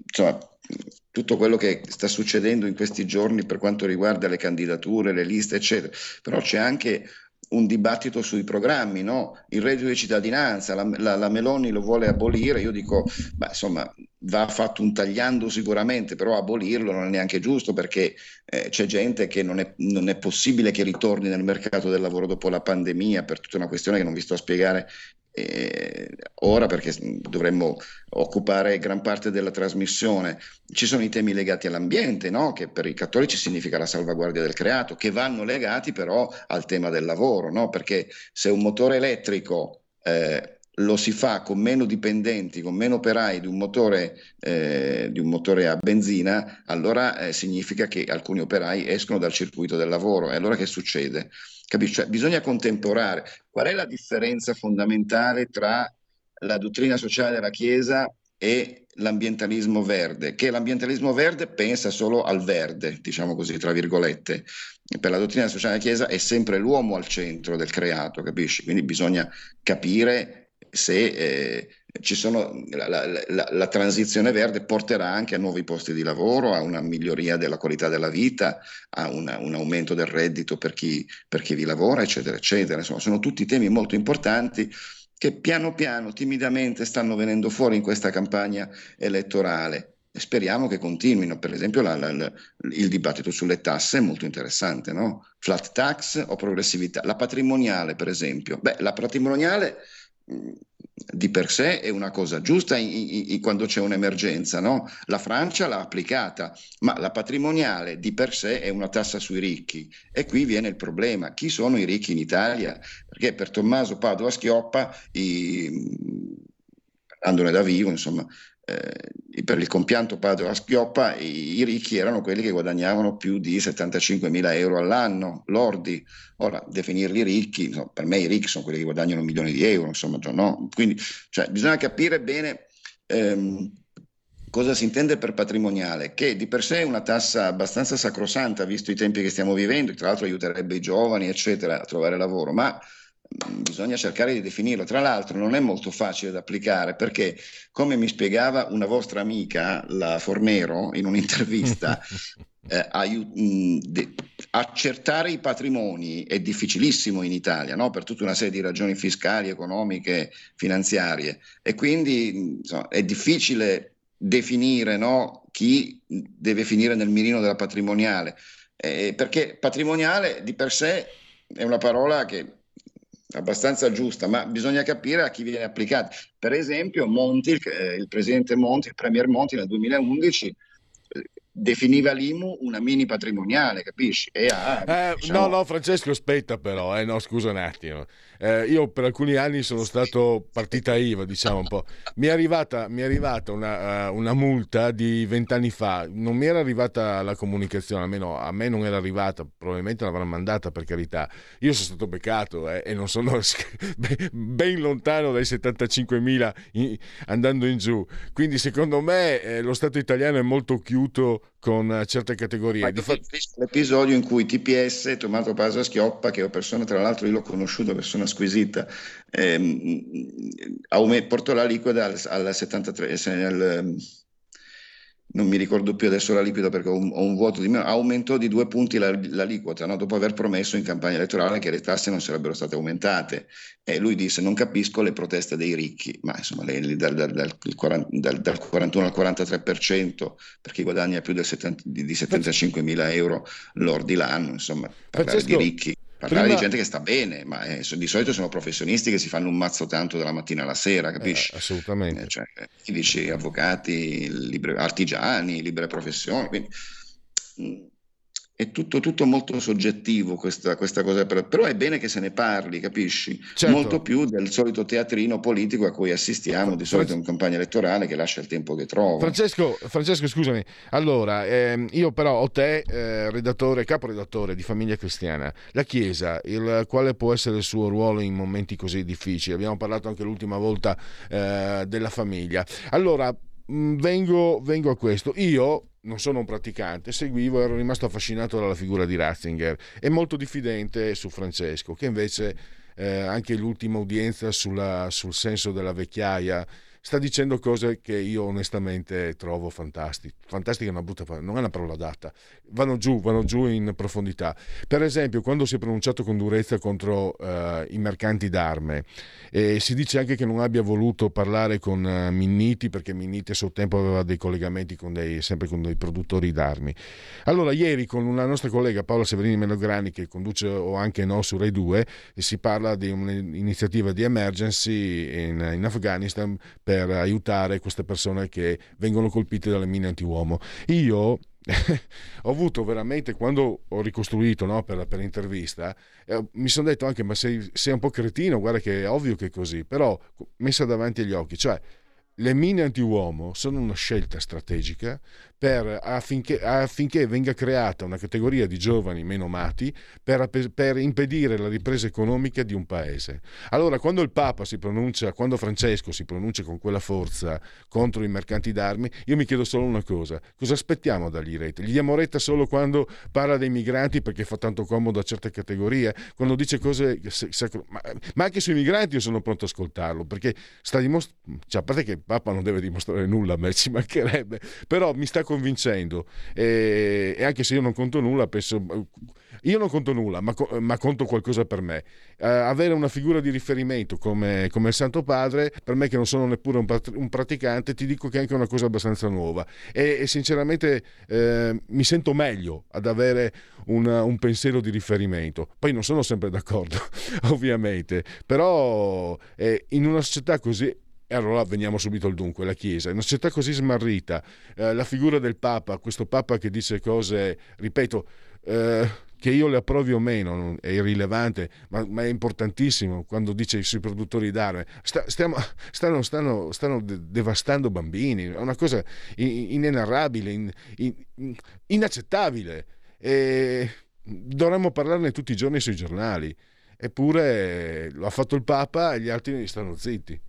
insomma, tutto quello che sta succedendo in questi giorni per quanto riguarda le candidature, le liste, eccetera. Però c'è anche un dibattito sui programmi, no? il reddito di cittadinanza, la, la, la, Meloni lo vuole abolire, io dico, beh, insomma, va fatto un tagliando sicuramente, però abolirlo non è neanche giusto perché eh, c'è gente che non è, non è, possibile che ritorni nel mercato del lavoro dopo la pandemia per tutta una questione che non vi sto a spiegare eh, ora perché dovremmo occupare gran parte della trasmissione. Ci sono i temi legati all'ambiente, no? che per i cattolici significa la salvaguardia del creato, che vanno legati però al tema del lavoro, no? perché se un motore elettrico eh, lo si fa con meno dipendenti, con meno operai di un motore, eh, di un motore a benzina, allora eh, significa che alcuni operai escono dal circuito del lavoro. E allora che succede? Cioè, bisogna contemporare. Qual è la differenza fondamentale tra la dottrina sociale della Chiesa e l'ambientalismo verde, che l'ambientalismo verde pensa solo al verde, diciamo così, tra virgolette. Per la dottrina sociale della Chiesa è sempre l'uomo al centro del creato, capisci? Quindi bisogna capire se eh, sono, la, la, la, la, transizione verde porterà anche a nuovi posti di lavoro, a una miglioria della qualità della vita, a una, un aumento del reddito per chi, per chi vi lavora, eccetera, eccetera. Insomma, sono tutti temi molto importanti che piano piano, timidamente stanno venendo fuori in questa campagna elettorale e speriamo che continuino. Per esempio la, la, la, il dibattito sulle tasse è molto interessante, no? Flat tax o progressività. La patrimoniale, per esempio. Beh, la patrimoniale di per sé è una cosa giusta in, in, in, quando c'è un'emergenza, no? La Francia l'ha applicata, ma la patrimoniale di per sé è una tassa sui ricchi e qui viene il problema. Chi sono i ricchi in Italia? Perché per Tommaso Padova Schioppa, andone da vivo, insomma, eh, per il compianto padre Schioppa i, i, ricchi erano quelli che guadagnavano più di 75 mila euro all'anno, lordi. Ora, definirli ricchi, insomma, per me i ricchi sono quelli che guadagnano milioni di euro, insomma, no? Quindi cioè, bisogna capire bene ehm, cosa si intende per patrimoniale, che di per sé è una tassa abbastanza sacrosanta, visto i tempi che stiamo vivendo, tra l'altro aiuterebbe i giovani, eccetera, a trovare lavoro, ma bisogna cercare di definirlo. Tra l'altro non è molto facile da applicare perché, come mi spiegava una vostra amica, la Formero, in un'intervista, (laughs) eh, aiut- mh, de- accertare i patrimoni è difficilissimo in Italia no? per tutta una serie di ragioni fiscali, economiche, finanziarie e quindi insomma, è difficile definire no? chi deve finire nel mirino della patrimoniale. Eh, perché patrimoniale di per sé è una parola che abbastanza giusta, ma bisogna capire a chi viene applicata. Per esempio, Monti, eh, il presidente Monti, il premier Monti nel 2011 eh, definiva l'IMU una mini patrimoniale, capisci? Ha, eh, diciamo... No, no, Francesco, aspetta però, eh, no, scusa un attimo. Eh, io per alcuni anni sono stato partita IVA, diciamo un po'. Mi è arrivata, mi è arrivata una, uh, una, multa di vent'anni fa, non mi era arrivata la comunicazione, almeno a me non era arrivata, probabilmente l'avranno mandata per carità. Io sono stato beccato eh, e non sono (laughs) ben lontano dai 75.000 in, andando in giù. Quindi secondo me eh, lo Stato italiano è molto chiuso con certe categorie. Di fatto... L'episodio in cui TPS, Tomato Pasa Schioppa, che è una persona, tra l'altro io l'ho conosciuto, persona squisita, ehm, portò la liquida al, al 73, al, non mi ricordo più adesso la liquida perché ho un, ho un vuoto di meno, aumentò di due punti la, l'aliquota no? dopo aver promesso in campagna elettorale che le tasse non sarebbero state aumentate e lui disse non capisco le proteste dei ricchi, ma insomma lei, dal, dal, dal, dal, 41 al 43% per chi guadagna più 70, di, di 75 mila euro lordi l'anno, insomma parlare Francesco, di ricchi. Parlare Prima... di gente che sta bene, ma è, di solito sono professionisti che si fanno un mazzo tanto dalla mattina alla sera, capisci? Eh, assolutamente. Eh, cioè, dici avvocati, libre, artigiani, libere professioni. Quindi, mm, è tutto, tutto, molto soggettivo questa, questa, cosa, però è bene che se ne parli, capisci? Certo. Molto più del solito teatrino politico a cui assistiamo di solito in campagna elettorale che lascia il tempo che trova. Francesco, Francesco scusami, allora ehm, io però ho te, eh, redattore, caporedattore di Famiglia Cristiana, la Chiesa, il, quale può essere il suo ruolo in momenti così difficili? Abbiamo parlato anche l'ultima volta eh, della famiglia. Allora, mh, vengo, vengo a questo. Io non sono un praticante, seguivo, ero rimasto affascinato dalla figura di Ratzinger. E molto diffidente su Francesco, che invece eh, anche l'ultima udienza sulla, sul senso della vecchiaia sta dicendo cose che io onestamente trovo fantastiche. Fantastica è una brutta parola, non è una parola data. Vanno giù, vanno giù in profondità. Per esempio, quando si è pronunciato con durezza contro uh, i mercanti d'arme, e si dice anche che non abbia voluto parlare con uh, Minniti perché Minniti a suo tempo aveva dei collegamenti con dei, sempre con dei produttori d'armi. Allora, ieri con una nostra collega Paola Severini Melograni, che conduce o anche no su Rai 2, si parla di un'iniziativa di emergency in, in Afghanistan per aiutare queste persone che vengono colpite dalle mine antiuomo. Io (laughs) ho avuto veramente, quando ho ricostruito no, per, per l'intervista, eh, mi sono detto anche, ma sei, sei, un po' cretino, guarda che è ovvio che è così, però messa davanti agli occhi, cioè le mine anti-uomo sono una scelta strategica per, affinché, affinché, venga creata una categoria di giovani meno mati per, per, impedire la ripresa economica di un paese. Allora, quando il Papa si pronuncia, quando Francesco si pronuncia con quella forza contro i mercanti d'armi, io mi chiedo solo una cosa: cosa aspettiamo dagli rete? Gli diamo retta solo quando parla dei migranti perché fa tanto comodo a certe categorie, quando dice cose. Ma, ma anche sui migranti io sono pronto ad ascoltarlo perché sta dimostrando. Cioè, a parte che il Papa non deve dimostrare nulla, a me ci mancherebbe, però mi sta convincendo e, e, anche se io non conto nulla, penso... Io non conto nulla, ma, ma conto qualcosa per me. Uh, avere una figura di riferimento come, come, il Santo Padre, per me che non sono neppure un, un, praticante, ti dico che è anche una cosa abbastanza nuova. E, e sinceramente eh, mi sento meglio ad avere una, un pensiero di riferimento. Poi non sono sempre d'accordo, (laughs) ovviamente, però eh, in una società così e allora veniamo subito al dunque, la Chiesa. In una società così smarrita, eh, la figura del Papa, questo Papa che dice cose, ripeto, eh, che io le approvi o meno, è irrilevante, ma, ma, è importantissimo quando dice sui produttori d'armi. Sta, stiamo, stanno, stanno, stanno, devastando bambini, è una cosa inenarrabile, in, in, inaccettabile. E dovremmo parlarne tutti i giorni sui giornali. Eppure lo ha fatto il Papa e gli altri stanno zitti.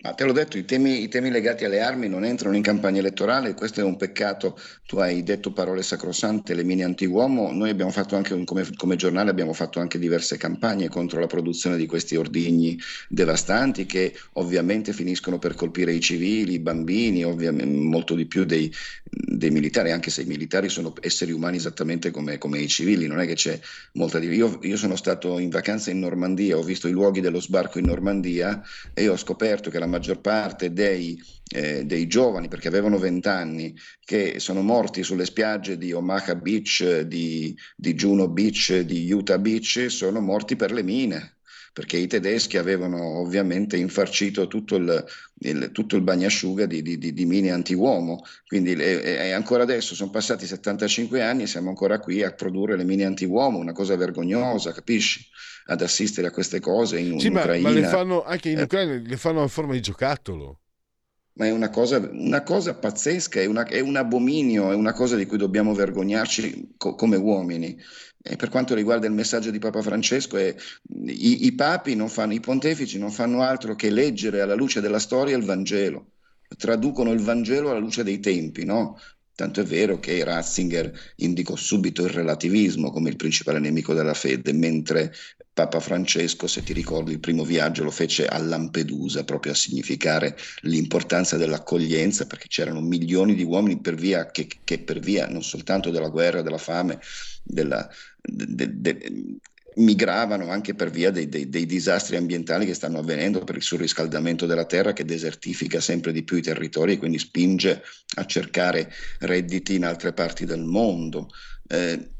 Ma te l'ho detto, i temi, i temi, legati alle armi non entrano in campagna elettorale, questo è un peccato. Tu hai detto parole sacrosante, le mine anti-uomo. Noi abbiamo fatto anche, come, come, giornale, abbiamo fatto anche diverse campagne contro la produzione di questi ordigni devastanti che ovviamente finiscono per colpire i civili, i bambini, molto di più dei, dei, militari, anche se i militari sono esseri umani esattamente come, come i civili. Non è che c'è molta differenza. Io, io sono stato in vacanza in Normandia, ho visto i luoghi dello sbarco in Normandia e ho scoperto che la maggior parte dei, eh, dei giovani, perché avevano 20 anni, che sono morti sulle spiagge di Omaha Beach, di, di Juno Beach, di Utah Beach, sono morti per le mine perché i tedeschi avevano ovviamente infarcito tutto il, il, tutto il bagnasciuga di, di, di, di mine anti-uomo. Quindi e, ancora adesso sono passati 75 anni e siamo ancora qui a produrre le mine anti-uomo, una cosa vergognosa, capisci? Ad assistere a queste cose in, sì, in ma, Ucraina. ma le fanno anche in eh. Ucraina, le fanno in forma di giocattolo ma è una cosa, una cosa pazzesca, è, una, è, un abominio, è una cosa di cui dobbiamo vergognarci co- come uomini. E per quanto riguarda il messaggio di Papa Francesco, è, i, i, papi non fanno, i pontefici non fanno altro che leggere alla luce della storia il Vangelo, traducono il Vangelo alla luce dei tempi, no? Tanto è vero che Ratzinger indicò subito il relativismo come il principale nemico della fede, mentre Papa Francesco, se ti ricordi, il primo viaggio lo fece a Lampedusa proprio a significare l'importanza dell'accoglienza, perché c'erano milioni di uomini per via, che, che per via non soltanto della guerra, della fame, della, de, de, migravano anche per via dei, dei, dei, disastri ambientali che stanno avvenendo per il surriscaldamento della terra che desertifica sempre di più i territori e quindi spinge a cercare redditi in altre parti del mondo. Eh,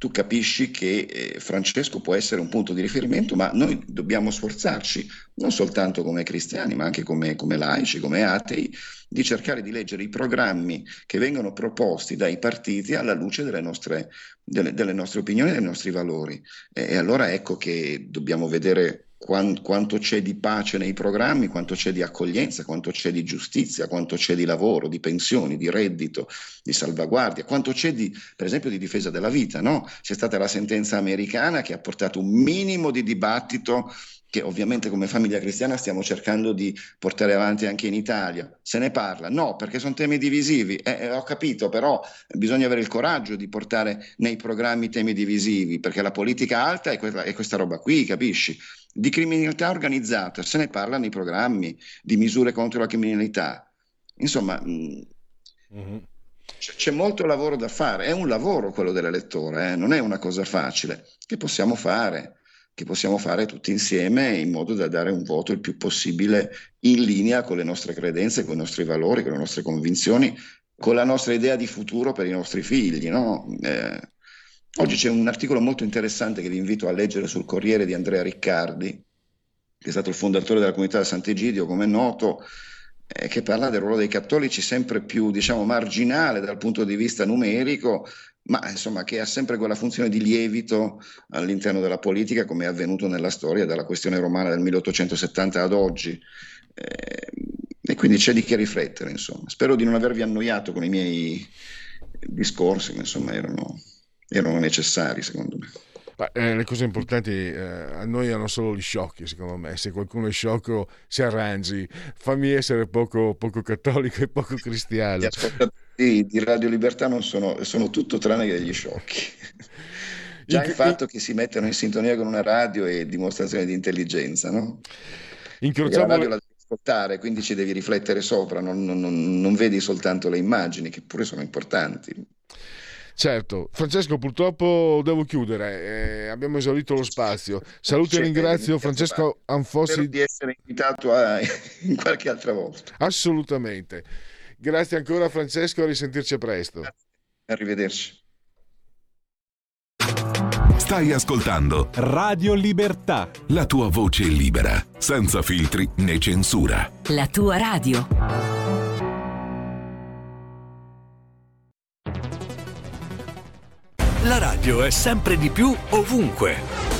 tu capisci che eh, Francesco può essere un punto di riferimento, ma noi dobbiamo sforzarci, non soltanto come cristiani, ma anche come, come laici, come atei, di cercare di leggere i programmi che vengono proposti dai partiti alla luce delle nostre, delle, delle nostre opinioni dei nostri valori. E, e allora ecco che dobbiamo vedere quanto c'è di pace nei programmi, quanto c'è di accoglienza, quanto c'è di giustizia, quanto c'è di lavoro, di pensioni, di reddito, di salvaguardia, quanto c'è di, per esempio, di difesa della vita. No? C'è stata la sentenza americana che ha portato un minimo di dibattito che ovviamente come famiglia cristiana stiamo cercando di portare avanti anche in Italia. Se ne parla? No, perché sono temi divisivi. Eh, eh, ho capito, però bisogna avere il coraggio di portare nei programmi temi divisivi, perché la politica alta è questa, è questa roba qui, capisci? Di criminalità organizzata, se ne parla nei programmi, di misure contro la criminalità. Insomma, mm-hmm. c'è, c'è, molto lavoro da fare. È un lavoro quello dell'elettore, eh? non è una cosa facile, che possiamo fare che possiamo fare tutti insieme in modo da dare un voto il più possibile in linea con le nostre credenze, con i nostri valori, con le nostre convinzioni, con la nostra idea di futuro per i nostri figli. No? Eh, oggi c'è un articolo molto interessante che vi invito a leggere sul Corriere di Andrea Riccardi, che è stato il fondatore della comunità di Sant'Egidio, come è noto, eh, che parla del ruolo dei cattolici sempre più, diciamo, marginale dal punto di vista numerico, ma insomma che ha sempre quella funzione di lievito all'interno della politica, come è avvenuto nella storia dalla questione romana del 1870 ad oggi. Eh, e quindi c'è di che riflettere, insomma. Spero di non avervi annoiato con i miei discorsi, ma insomma erano, erano necessari, secondo me. Ma, eh, le cose importanti eh, annoiano solo gli sciocchi, secondo me. Se qualcuno è sciocco, si arrangi. Fammi essere poco, poco cattolico e poco cristiano. Ascoltatori di Radio Libertà non sono, sono tutto tranne che degli sciocchi. Già il fatto che si mettano in sintonia con una radio è dimostrazione di intelligenza, no? Incrociamo... La radio la devi ascoltare, quindi ci devi riflettere sopra, non, non, non vedi soltanto le immagini, che pure sono importanti. Certo, Francesco, purtroppo devo chiudere, eh, abbiamo esaurito lo spazio. Saluti e ringrazio Francesco Anfossi. Spero di essere invitato a... (laughs) in qualche altra volta. Assolutamente. Grazie ancora Francesco, a risentirci presto. Arrivederci. Stai ascoltando Radio Libertà. La tua voce libera, senza filtri né censura. La tua radio. La radio è sempre di più ovunque.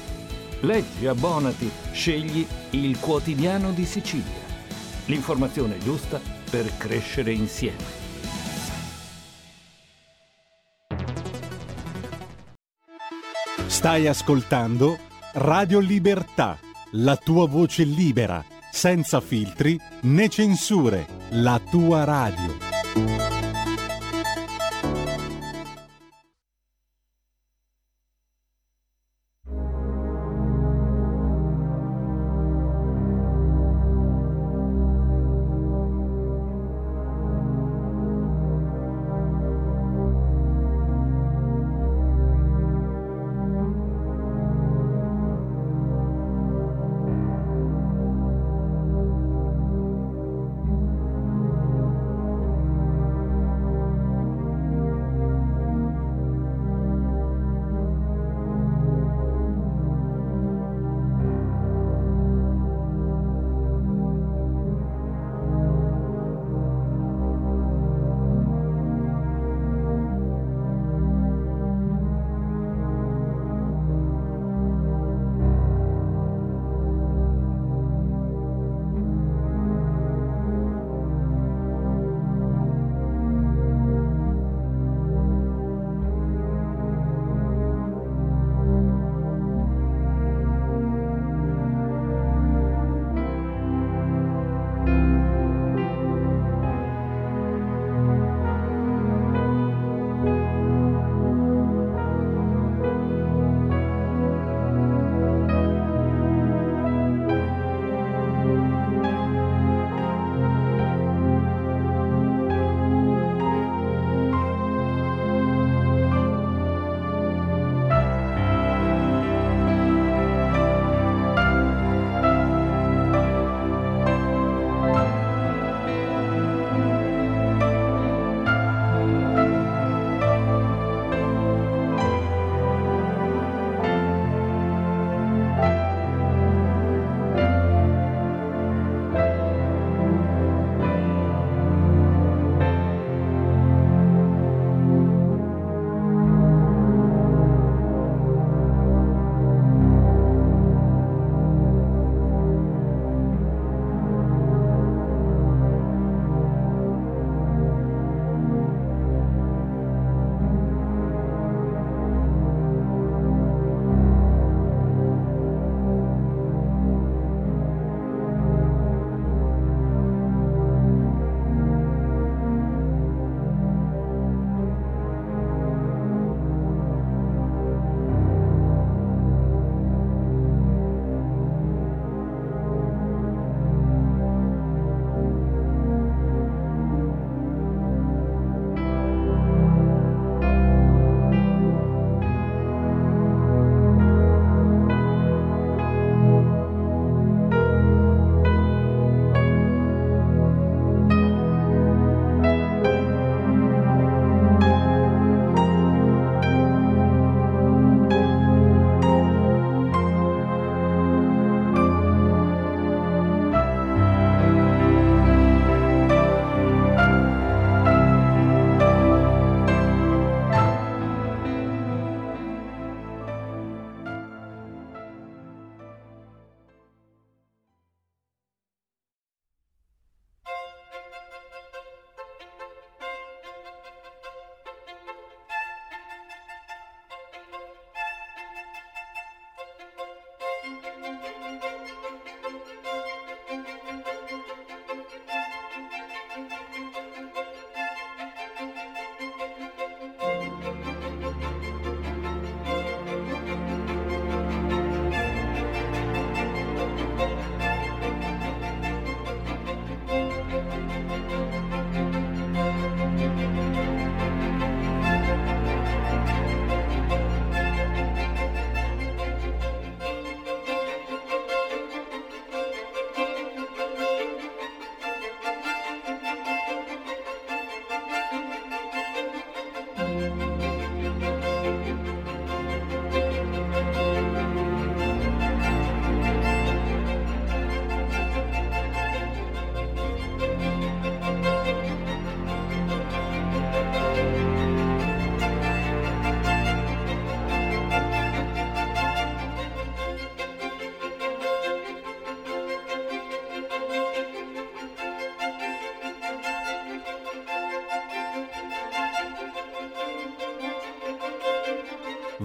Leggi, abbonati, scegli il quotidiano di Sicilia. L'informazione giusta per crescere insieme. Stai ascoltando Radio Libertà, la tua voce libera, senza filtri né censure, la tua radio.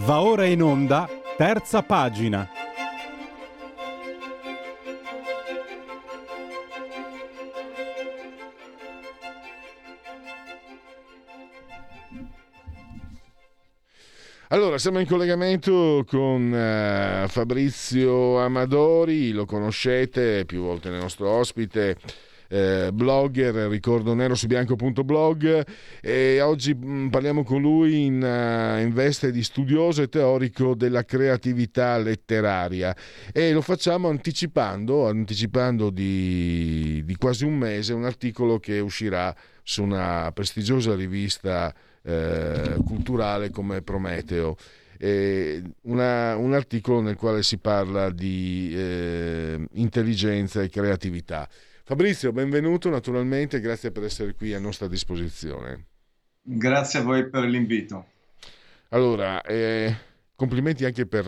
Va ora in onda, terza pagina. Allora, siamo in collegamento con uh, Fabrizio Amadori, lo conoscete, più volte il nostro ospite, eh, blogger, ricordo nero su bianco.blog e oggi mh, mm, parliamo con lui in, uh, in, veste di studioso e teorico della creatività letteraria e lo facciamo anticipando, anticipando di, di quasi un mese un articolo che uscirà su una prestigiosa rivista eh, culturale come Prometeo. Una, un articolo nel quale si parla di eh, intelligenza e creatività. Fabrizio, benvenuto naturalmente, grazie per essere qui a nostra disposizione. Grazie a voi per l'invito. Allora, eh, complimenti anche per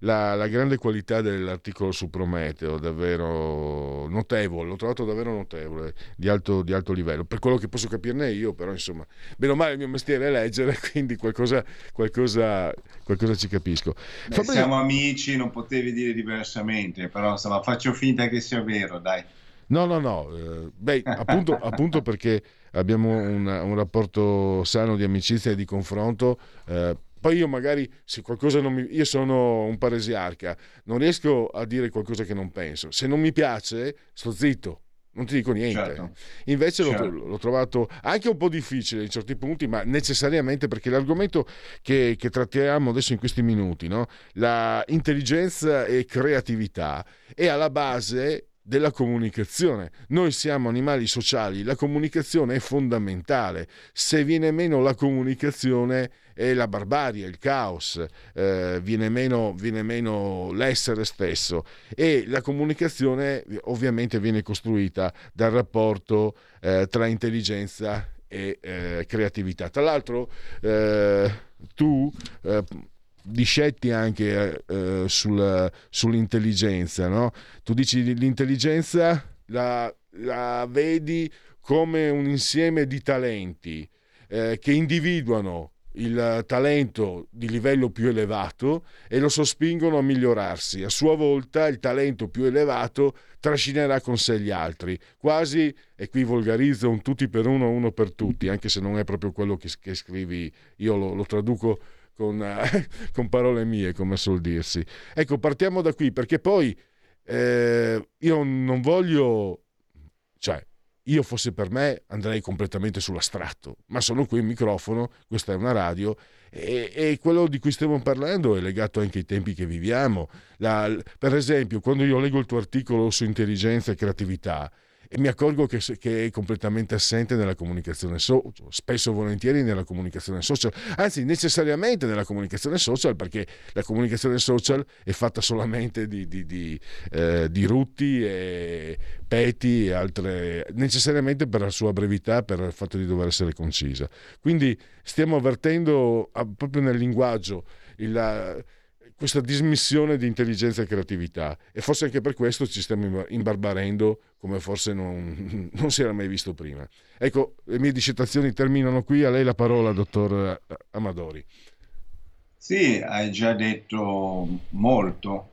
la, la, grande qualità dell'articolo su Prometeo, davvero notevole, l'ho trovato davvero notevole, di alto, di alto, livello, per quello che posso capirne io, però insomma, bene o male il mio mestiere è leggere, (laughs) quindi qualcosa, qualcosa, qualcosa ci capisco. Beh, Fabrizio... Siamo amici, non potevi dire diversamente, però insomma faccio finta che sia vero, dai. No, no, no, eh, beh, appunto, (laughs) appunto perché abbiamo un, un, rapporto sano di amicizia e di confronto. Eh, poi io magari se qualcosa non mi... io sono un paresiarca, non riesco a dire qualcosa che non penso. Se non mi piace, sto zitto. Non ti dico niente. Certo. Invece certo. L'ho, l'ho, trovato anche un po' difficile in certi punti, ma necessariamente perché l'argomento che, che trattiamo adesso in questi minuti, no? la intelligenza e creatività, è alla base della comunicazione. Noi siamo animali sociali, la comunicazione è fondamentale. Se viene meno la comunicazione è la barbarie, il caos, eh, viene, meno, viene, meno, l'essere stesso e la comunicazione ovviamente viene costruita dal rapporto eh, tra intelligenza e eh, creatività. Tra l'altro eh, tu eh, discetti anche eh, sul, sull'intelligenza, no? Tu dici l'intelligenza la, la vedi come un insieme di talenti eh, che individuano il talento di livello più elevato e lo sospingono a migliorarsi. A sua volta il talento più elevato trascinerà con sé gli altri. Quasi, e qui volgarizzo, un tutti per uno, uno per tutti, anche se non è proprio quello che, che scrivi, io lo, lo traduco con, eh, (laughs) con, parole mie, come suol dirsi. Ecco, partiamo da qui, perché poi eh, io non voglio, cioè, io fosse per me andrei completamente sull'astratto, ma sono qui in microfono, questa è una radio e, e, quello di cui stiamo parlando è legato anche ai tempi che viviamo. La, per esempio, quando io leggo il tuo articolo su intelligenza e creatività, e mi accorgo che, che, è completamente assente nella comunicazione social, spesso e volentieri nella comunicazione social, anzi necessariamente nella comunicazione social perché la comunicazione social è fatta solamente di, di, di, eh, di rutti e peti e altre, necessariamente per la sua brevità, per il fatto di dover essere concisa. Quindi stiamo avvertendo proprio nel linguaggio il questa dismissione di intelligenza e creatività e forse anche per questo ci stiamo imbarbarendo come forse non, (laughs) non, si era mai visto prima. Ecco, le mie discettazioni terminano qui, a lei la parola, dottor Amadori. Sì, hai già detto molto,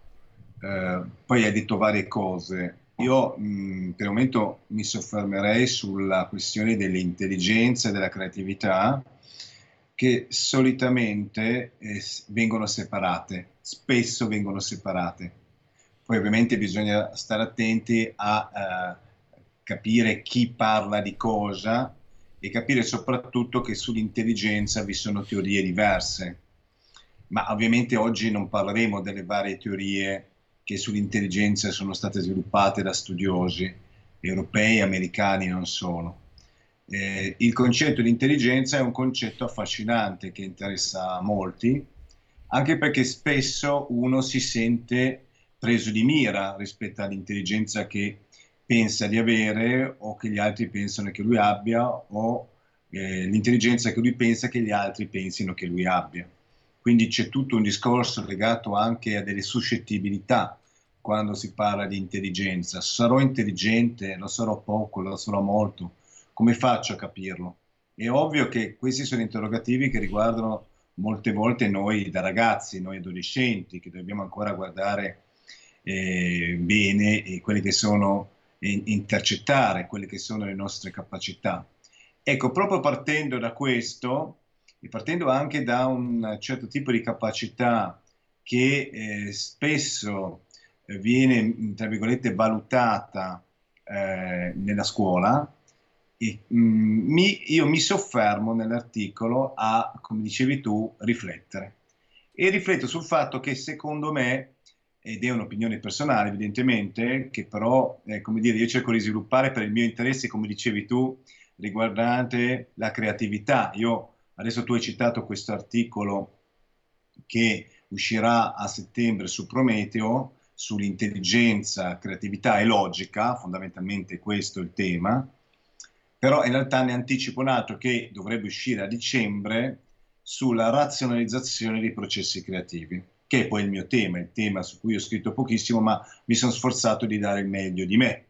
eh, poi hai detto varie cose. Io mh, per il momento mi soffermerei sulla questione dell'intelligenza e della creatività che solitamente eh, vengono separate, spesso vengono separate. Poi ovviamente bisogna stare attenti a eh, capire chi parla di cosa e capire soprattutto che sull'intelligenza vi sono teorie diverse. Ma ovviamente oggi non parleremo delle varie teorie che sull'intelligenza sono state sviluppate da studiosi europei americani non sono eh, il concetto di intelligenza è un concetto affascinante che interessa a molti, anche perché spesso uno si sente preso di mira rispetto all'intelligenza che pensa di avere o che gli altri pensano che lui abbia o eh, l'intelligenza che lui pensa che gli altri pensino che lui abbia. Quindi c'è tutto un discorso legato anche a delle suscettibilità quando si parla di intelligenza. Sarò intelligente, lo sarò poco, lo sarò molto come faccio a capirlo? È ovvio che questi sono interrogativi che riguardano molte volte noi da ragazzi, noi adolescenti, che dobbiamo ancora guardare eh, bene eh, quelle che sono, intercettare quelle che sono le nostre capacità. Ecco, proprio partendo da questo e partendo anche da un certo tipo di capacità che eh, spesso viene, tra virgolette, valutata eh, nella scuola, e, mm, mi, io mi soffermo nell'articolo a, come dicevi tu, riflettere. E rifletto sul fatto che secondo me, ed è un'opinione personale evidentemente, che però, eh, come dire, io cerco di sviluppare per il mio interesse, come dicevi tu, riguardante la creatività. Io, adesso tu hai citato questo articolo che uscirà a settembre su Prometeo, sull'intelligenza, creatività e logica, fondamentalmente questo è il tema, però in realtà ne anticipo un altro che dovrebbe uscire a dicembre sulla razionalizzazione dei processi creativi, che è poi il mio tema, il tema su cui ho scritto pochissimo, ma mi sono sforzato di dare il meglio di me.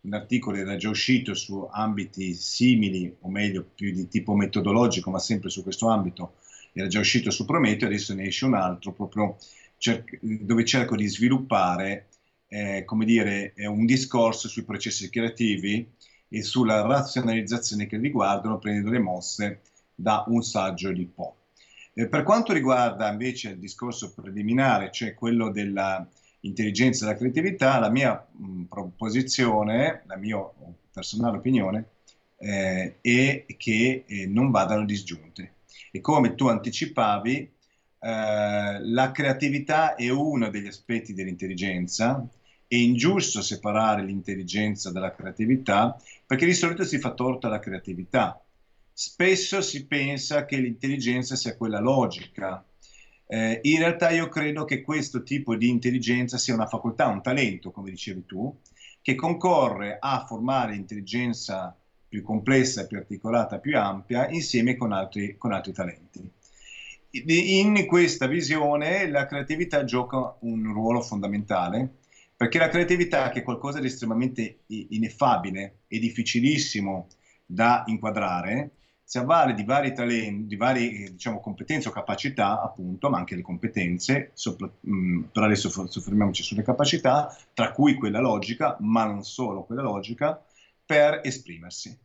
Un articolo era già uscito su ambiti simili, o meglio più di tipo metodologico, ma sempre su questo ambito, era già uscito su Prometeo, adesso ne esce un altro proprio cer- dove cerco di sviluppare, eh, come dire, un discorso sui processi creativi e sulla razionalizzazione che riguardano, prendendo le mosse da un saggio di Po. Eh, per quanto riguarda invece il discorso preliminare, cioè quello dell'intelligenza e della creatività, la mia mh, proposizione, la mia personale opinione, eh, è che eh, non vadano disgiunte. E come tu anticipavi, eh, la creatività è uno degli aspetti dell'intelligenza, è ingiusto separare l'intelligenza dalla creatività perché di solito si fa torto alla creatività. Spesso si pensa che l'intelligenza sia quella logica. Eh, in realtà io credo che questo tipo di intelligenza sia una facoltà, un talento, come dicevi tu, che concorre a formare intelligenza più complessa, più articolata, più ampia, insieme con altri, con altri talenti in questa visione la creatività gioca un ruolo fondamentale perché la creatività, che è qualcosa di estremamente ineffabile e difficilissimo da inquadrare, si avvale di vari talenti, di varie diciamo, competenze o capacità, appunto, ma anche le competenze, sopra, mh, mm, però adesso soffermiamoci sulle capacità, tra cui quella logica, ma non solo quella logica, per esprimersi.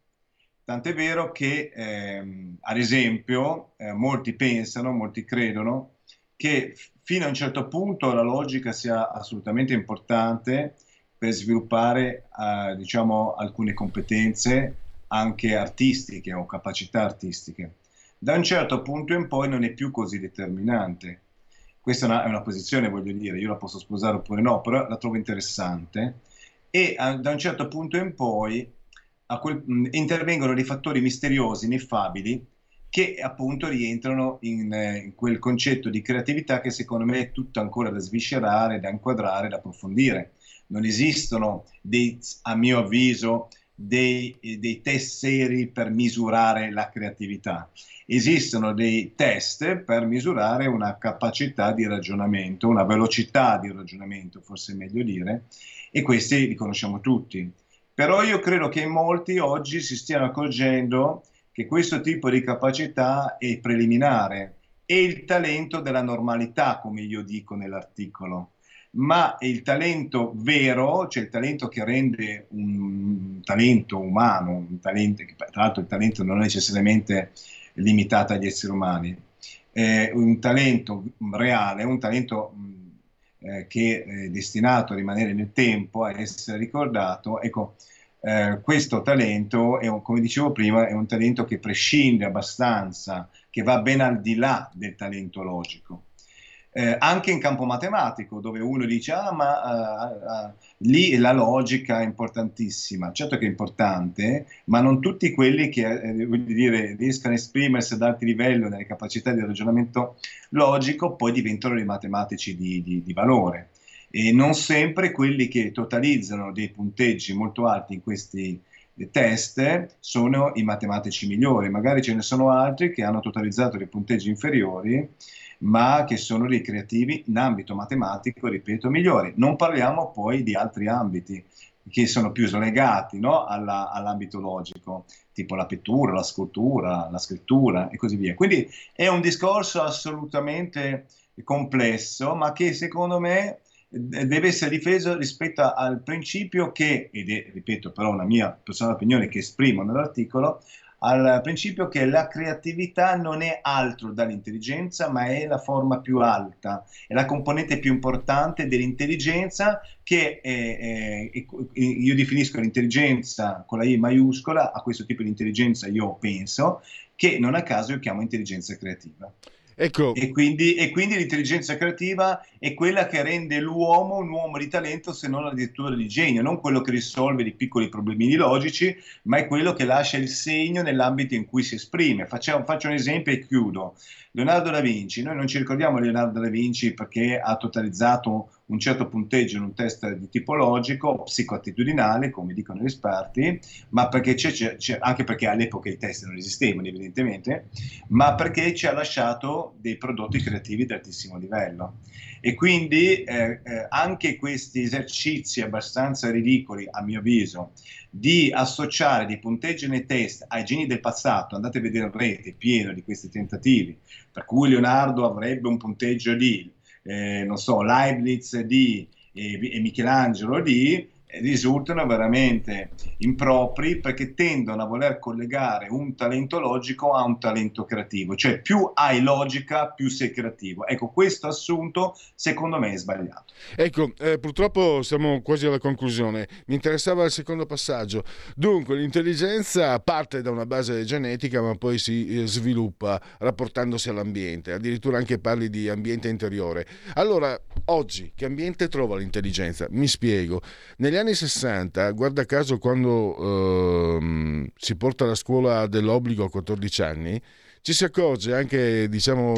Tant'è vero che, ehm, ad esempio, eh, molti pensano, molti credono che fino a un certo punto la logica sia assolutamente importante per sviluppare, eh, diciamo, alcune competenze anche artistiche o capacità artistiche. Da un certo punto in poi non è più così determinante. Questa è una, è una posizione, voglio dire, io la posso sposare oppure no, però la trovo interessante. E a, da un certo punto in poi quel, mh, intervengono dei fattori misteriosi, ineffabili, che appunto rientrano in, eh, in, quel concetto di creatività che secondo me è tutto ancora da sviscerare, da inquadrare, da approfondire. Non esistono, dei, a mio avviso, dei, dei, test seri per misurare la creatività. Esistono dei test per misurare una capacità di ragionamento, una velocità di ragionamento, forse è meglio dire, e questi li conosciamo tutti. Però io credo che molti oggi si stiano accorgendo che questo tipo di capacità è preliminare, è il talento della normalità, come io dico nell'articolo, ma è il talento vero, cioè il talento che rende un talento umano, un talento, tra l'altro il talento non è necessariamente limitato agli esseri umani, è un talento reale, un talento eh, che è destinato a rimanere nel tempo, a essere ricordato, ecco, eh, questo talento, è un, come dicevo prima, è un talento che prescinde abbastanza, che va ben al di là del talento logico. Eh, anche in campo matematico, dove uno dice, ah, ma uh, uh, lì la logica è importantissima. Certo che è importante, ma non tutti quelli che eh, dire, riescono a esprimersi ad alti livelli nelle capacità di ragionamento logico poi diventano dei matematici di, di, di valore. E non sempre quelli che totalizzano dei punteggi molto alti in questi test sono i matematici migliori, magari ce ne sono altri che hanno totalizzato dei punteggi inferiori ma che sono dei creativi in ambito matematico, ripeto, migliori. Non parliamo poi di altri ambiti, che sono più slegati no? Alla, all'ambito logico, tipo la pittura, la scultura, la scrittura e così via. Quindi è un discorso assolutamente complesso, ma che secondo me deve essere difeso rispetto al principio che, ed è, ripeto, però una mia personale opinione che esprimo nell'articolo, al principio che la creatività non è altro dall'intelligenza, ma è la forma più alta, è la componente più importante dell'intelligenza che è, è, è, io definisco l'intelligenza con la I maiuscola, a questo tipo di intelligenza io penso, che non a caso io chiamo intelligenza creativa. Ecco. E, quindi, e, quindi, l'intelligenza creativa è quella che rende l'uomo un uomo di talento, se non addirittura di genio, non quello che risolve dei piccoli problemini logici, ma è quello che lascia il segno nell'ambito in cui si esprime. Facciamo, faccio un esempio e chiudo. Leonardo da Vinci, noi non ci ricordiamo Leonardo da Vinci perché ha totalizzato un certo punteggio in un test di tipo logico, psicoattitudinale, come dicono gli esperti, ma perché c'è, c'è, c'è, anche perché all'epoca i test non esistevano evidentemente, ma perché ci ha lasciato dei prodotti creativi di altissimo livello. E quindi eh, eh, anche questi esercizi abbastanza ridicoli, a mio avviso, di associare dei punteggi nei test ai geni del passato, andate a vedere in rete, pieno di questi tentativi, per cui Leonardo avrebbe un punteggio di, eh, non so, Leibniz di e, e Michelangelo di, risultano veramente impropri perché tendono a voler collegare un talento logico a un talento creativo, cioè più hai logica più sei creativo. Ecco, questo assunto secondo me è sbagliato. Ecco, eh, purtroppo siamo quasi alla conclusione. Mi interessava il secondo passaggio. Dunque, l'intelligenza parte da una base genetica ma poi si eh, sviluppa rapportandosi all'ambiente, addirittura anche parli di ambiente interiore. Allora, oggi che ambiente trova l'intelligenza? Mi spiego. Negli anni 60, guarda caso quando ehm, si porta la scuola dell'obbligo a 14 anni, ci si accorge anche, diciamo,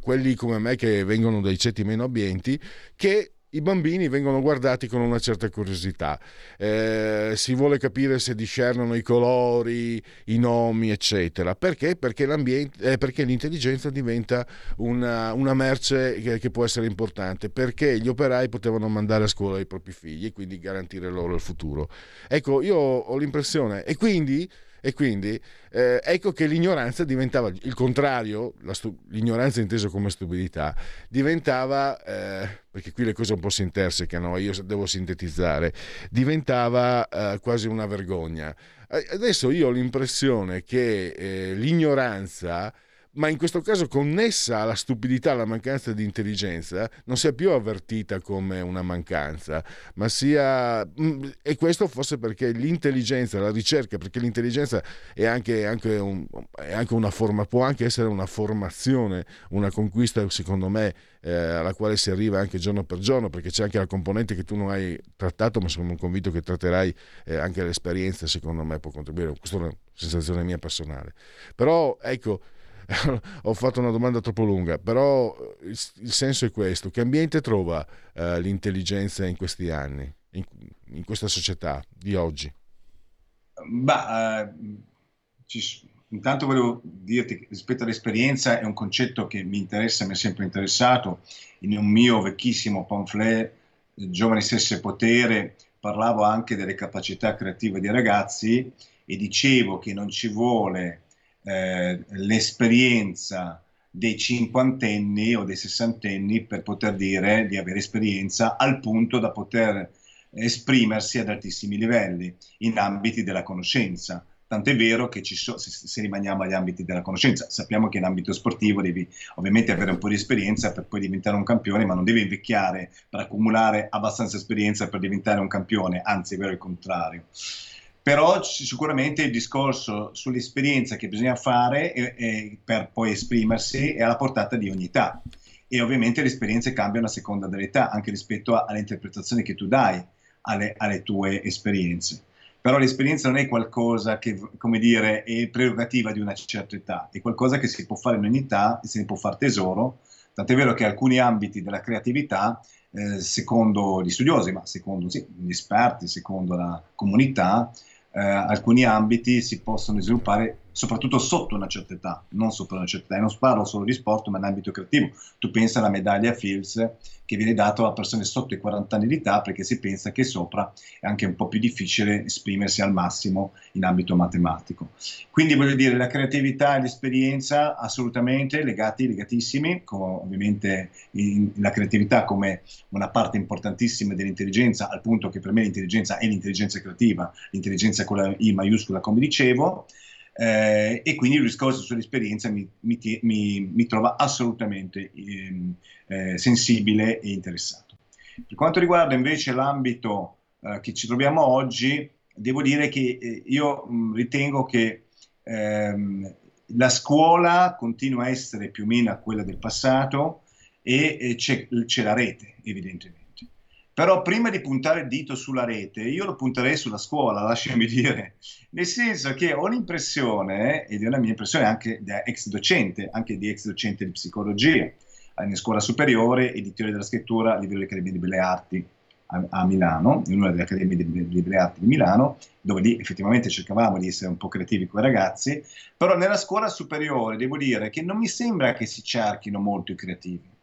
quelli come me che vengono dai ceti meno abbienti, che i bambini vengono guardati con una certa curiosità. Eh, si vuole capire se discernono i colori, i nomi, eccetera. Perché? Perché, eh, perché l'intelligenza diventa una, una merce che, che, può essere importante. Perché gli operai potevano mandare a scuola i propri figli e quindi garantire loro il futuro. Ecco, io ho l'impressione. E quindi e quindi eh, ecco che l'ignoranza diventava il contrario, stu- l'ignoranza intesa come stupidità, diventava, eh, perché qui le cose un po' si intersecano, io devo sintetizzare, diventava eh, quasi una vergogna. Adesso io ho l'impressione che eh, l'ignoranza ma in questo caso connessa alla stupidità, alla mancanza di intelligenza, non sia più avvertita come una mancanza, ma sia... Mm, e questo forse perché l'intelligenza, la ricerca, perché l'intelligenza è anche, anche, un, è anche una forma, può anche essere una formazione, una conquista, secondo me, eh, alla quale si arriva anche giorno per giorno, perché c'è anche la componente che tu non hai trattato, ma sono convinto che tratterai eh, anche l'esperienza, secondo me, può contribuire. Questa è una sensazione mia personale. Però, ecco (laughs) ho fatto una domanda troppo lunga, però il, il senso è questo, che ambiente trova uh, l'intelligenza in questi anni, in, in, questa società di oggi? Bah, uh, ci, intanto volevo dirti che rispetto all'esperienza è un concetto che mi interessa, mi è sempre interessato. In un mio vecchissimo pamphlet, Giovani Stesse Potere, parlavo anche delle capacità creative dei ragazzi e dicevo che non ci vuole eh, l'esperienza dei cinquantenni o dei sessantenni per poter dire di avere esperienza al punto da poter esprimersi ad altissimi livelli in ambiti della conoscenza. Tant'è vero che so, se, se, rimaniamo agli ambiti della conoscenza, sappiamo che in ambito sportivo devi ovviamente avere un po' di esperienza per poi diventare un campione, ma non devi invecchiare per accumulare abbastanza esperienza per diventare un campione, anzi è vero il contrario però sicuramente il discorso sull'esperienza che bisogna fare è, è per poi esprimersi è alla portata di ogni età e ovviamente le esperienze cambiano a seconda dell'età, anche rispetto a, alle interpretazioni che tu dai alle, alle, tue esperienze. Però l'esperienza non è qualcosa che, come dire, è prerogativa di una certa età, è qualcosa che si può fare in ogni età e se ne può fare tesoro, tant'è vero che alcuni ambiti della creatività, eh, secondo gli studiosi, ma secondo sì, gli esperti, secondo la comunità, eh, alcuni ambiti si possono sviluppare soprattutto sotto una certa età, non sopra una certa età. E non parlo solo di sport, ma in ambito creativo. Tu pensa alla medaglia Fields che viene data a persone sotto i 40 anni di età perché si pensa che sopra è anche un po' più difficile esprimersi al massimo in ambito matematico. Quindi voglio dire, la creatività e l'esperienza assolutamente legati, legatissimi, con ovviamente in, la creatività come una parte importantissima dell'intelligenza, al punto che per me l'intelligenza è l'intelligenza creativa, l'intelligenza con la I maiuscola, come dicevo. Eh, e quindi il discorso sull'esperienza mi, mi, mi, mi trova assolutamente eh, eh, sensibile e interessato. Per quanto riguarda invece l'ambito eh, che ci troviamo oggi, devo dire che eh, io mh, ritengo che ehm, la scuola continua a essere più o meno quella del passato e, e c'è, c'è la rete, evidentemente. Però prima di puntare il dito sulla rete, io lo punterei sulla scuola, lasciami dire, nel senso che ho l'impressione, ed è una mia impressione anche da ex docente, anche di ex docente di psicologia, in scuola superiore e di teoria della scrittura a livello dell'Accademia di Belle Arti a, a Milano, in una delle Accademie di, di Belle Arti di Milano, dove lì effettivamente cercavamo di essere un po' creativi con i ragazzi, però nella scuola superiore devo dire che non mi sembra che si cerchino molto i creativi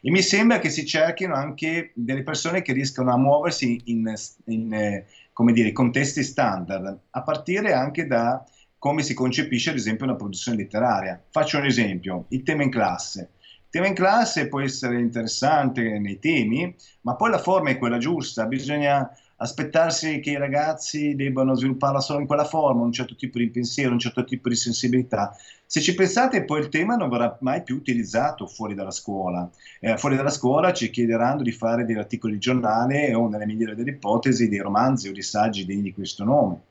e mi sembra che si cerchino anche delle persone che riescano a muoversi in, in eh, dire, contesti standard, a partire anche da come si concepisce ad esempio una produzione letteraria. Faccio un esempio, il tema in classe. Il tema in classe può essere interessante nei temi, ma poi la forma è quella giusta, bisogna aspettarsi che i ragazzi debbano svilupparla solo in quella forma, un certo tipo di pensiero, un certo tipo di sensibilità. Se ci pensate, poi il tema non verrà mai più utilizzato fuori dalla scuola. Eh, fuori dalla scuola ci chiederanno di fare degli articoli di giornale o, nelle migliori delle ipotesi, dei romanzi o di saggi degni di questo nome.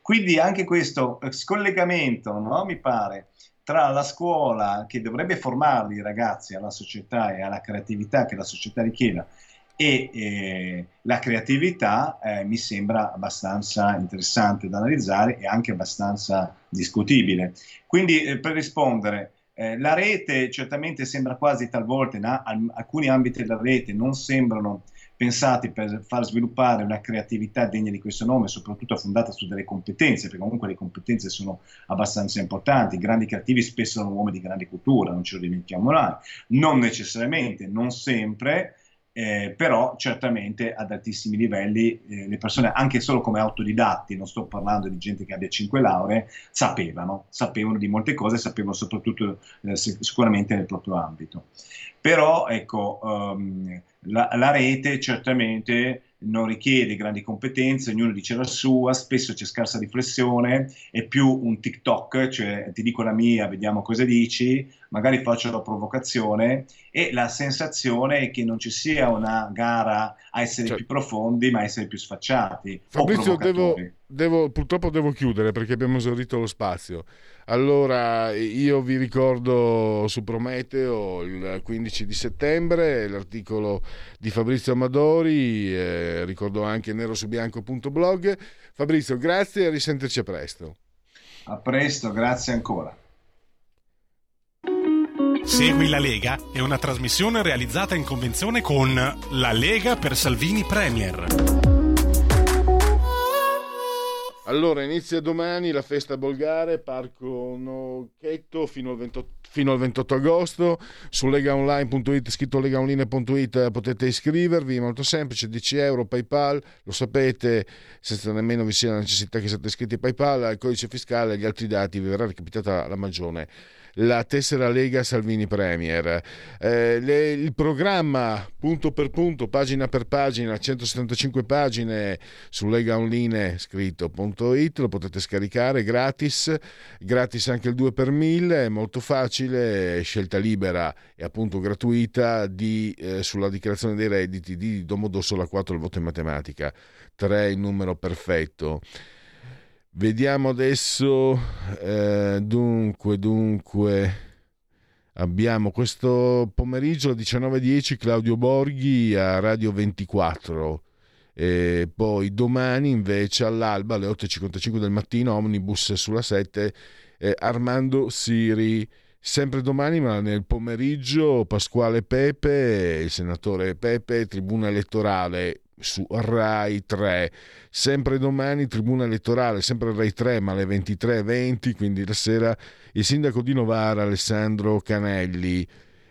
Quindi anche questo scollegamento, no, mi pare, tra la scuola che dovrebbe formarli i ragazzi alla società e alla creatività che la società richiede e eh, la creatività eh, mi sembra abbastanza interessante da analizzare e anche abbastanza discutibile. Quindi eh, per rispondere, eh, la rete certamente sembra quasi talvolta, in a- alcuni ambiti della rete non sembrano pensati per far sviluppare una creatività degna di questo nome, soprattutto fondata su delle competenze, perché comunque le competenze sono abbastanza importanti. I grandi creativi spesso sono uomini di grande cultura, non ce lo dimentichiamo mai. Non necessariamente, non sempre, eh, però certamente ad altissimi livelli eh, le persone, anche solo come autodidatti, non sto parlando di gente che abbia cinque lauree, sapevano, sapevano di molte cose, sapevano soprattutto eh, sicuramente nel proprio ambito. Però ecco, um, la, la rete certamente non richiede grandi competenze, ognuno dice la sua, spesso c'è scarsa riflessione, è più un TikTok, cioè ti dico la mia, vediamo cosa dici, magari faccio la provocazione e la sensazione è che non ci sia una gara a essere cioè, più profondi, ma a essere più sfacciati. Fabrizio, devo, devo, purtroppo devo chiudere perché abbiamo esaurito lo spazio. Allora, io vi ricordo su Prometeo il 15 di settembre l'articolo di Fabrizio Amadori, eh, ricordo anche nerosubianco.blog. Fabrizio, grazie e a risentirci a presto. A presto, grazie ancora. Segui la Lega è una trasmissione realizzata in convenzione con La Lega per Salvini Premier. Allora, inizia domani la festa bolgare, Parco Nocchetto fino al 28, fino al 28 agosto. Su legaonline.it, scritto legaonline.it, potete iscrivervi, molto semplice, 10 euro, PayPal, lo sapete, senza nemmeno vi sia la necessità che siate iscritti a PayPal, il codice fiscale e gli altri dati vi verrà recapitata la magione la tessera Lega Salvini Premier. Eh, le, il programma punto per punto, pagina per pagina, 175 pagine su legaonline scritto.it, lo potete scaricare gratis, gratis anche il 2 per 1000, è molto facile, scelta libera e appunto gratuita di, eh, sulla dichiarazione dei redditi di Domodossola 4 il voto in matematica, 3 il numero perfetto. Vediamo adesso, eh, dunque, dunque, abbiamo questo pomeriggio alle 19.10 Claudio Borghi a Radio 24 e poi domani invece all'alba alle 8.55 del mattino Omnibus sulla 7 eh, Armando Siri. Sempre domani ma nel pomeriggio Pasquale Pepe il senatore Pepe tribuna elettorale su Rai 3. Sempre domani tribuna elettorale, sempre Rai 3, ma alle 23.20, quindi la sera il sindaco di Novara Alessandro Canelli.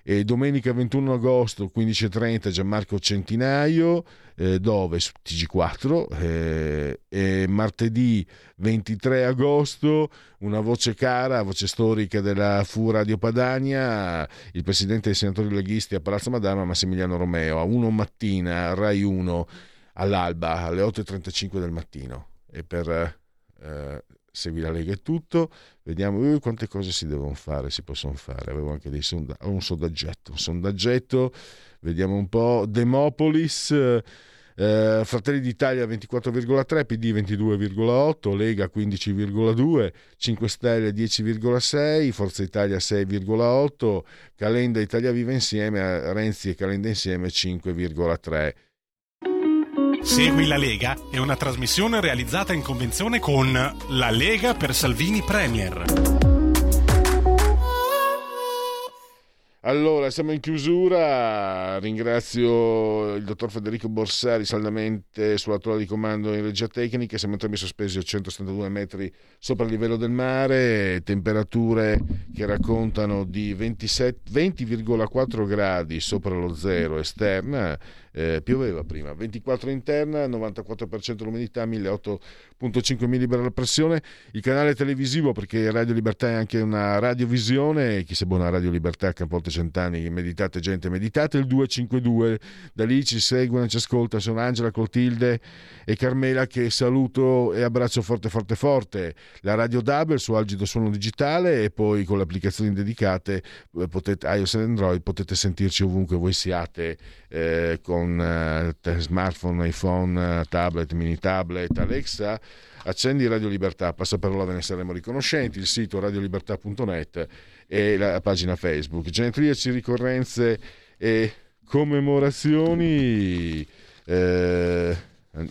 E domenica 21 agosto 15.30 Gianmarco Centinaio, eh, dove? Su TG4. Eh, e martedì 23 agosto una voce cara, voce storica della FU Radio Padania, il presidente dei senatori leghisti a Palazzo Madama Massimiliano Romeo, a 1 mattina, Rai 1, all'alba, alle 8.35 del mattino. E per eh, Segui la Lega è tutto, vediamo uh, quante cose si devono fare, si possono fare. Avevo anche dei sonda- un sondaggetto, un sondaggetto, vediamo un po'. Demopolis, eh, Fratelli d'Italia 24,3, PD 22,8, Lega 15,2, 5 Stelle 10,6, Forza Italia 6,8, Calenda Italia Viva Insieme, Renzi e Calenda Insieme 5,3. Segui la Lega è una trasmissione realizzata in convenzione con La Lega per Salvini Premier. Allora, siamo in chiusura. Ringrazio il dottor Federico Borsari saldamente sulla tolla di comando in regia tecnica. Siamo entrambi sospesi a 172 metri sopra il livello del mare, temperature che raccontano di 27, 20,4 gradi sopra lo zero esterna. Eh, pioveva prima, 24 interna, 94% l'umidità, 1008.5 millibara la pressione. Il canale televisivo, perché Radio Libertà è anche una radiovisione, chi se buona Radio Libertà, Campolte Cent'anni, meditate gente, meditate il 252, da lì ci seguono, ci ascolta, sono Angela Clotilde e Carmela che saluto e abbraccio forte forte forte. La Radio Double su Algido Suono Digitale e poi con le applicazioni dedicate eh, potete, iOS e Android potete sentirci ovunque voi siate eh, con eh, smartphone, iPhone, eh, tablet, mini tablet, Alexa, accendi Radio Libertà, passaparola ve ne saremo riconoscenti, il sito radiolibertà.net e la pagina Facebook. Genetriaci, ricorrenze e commemorazioni eh,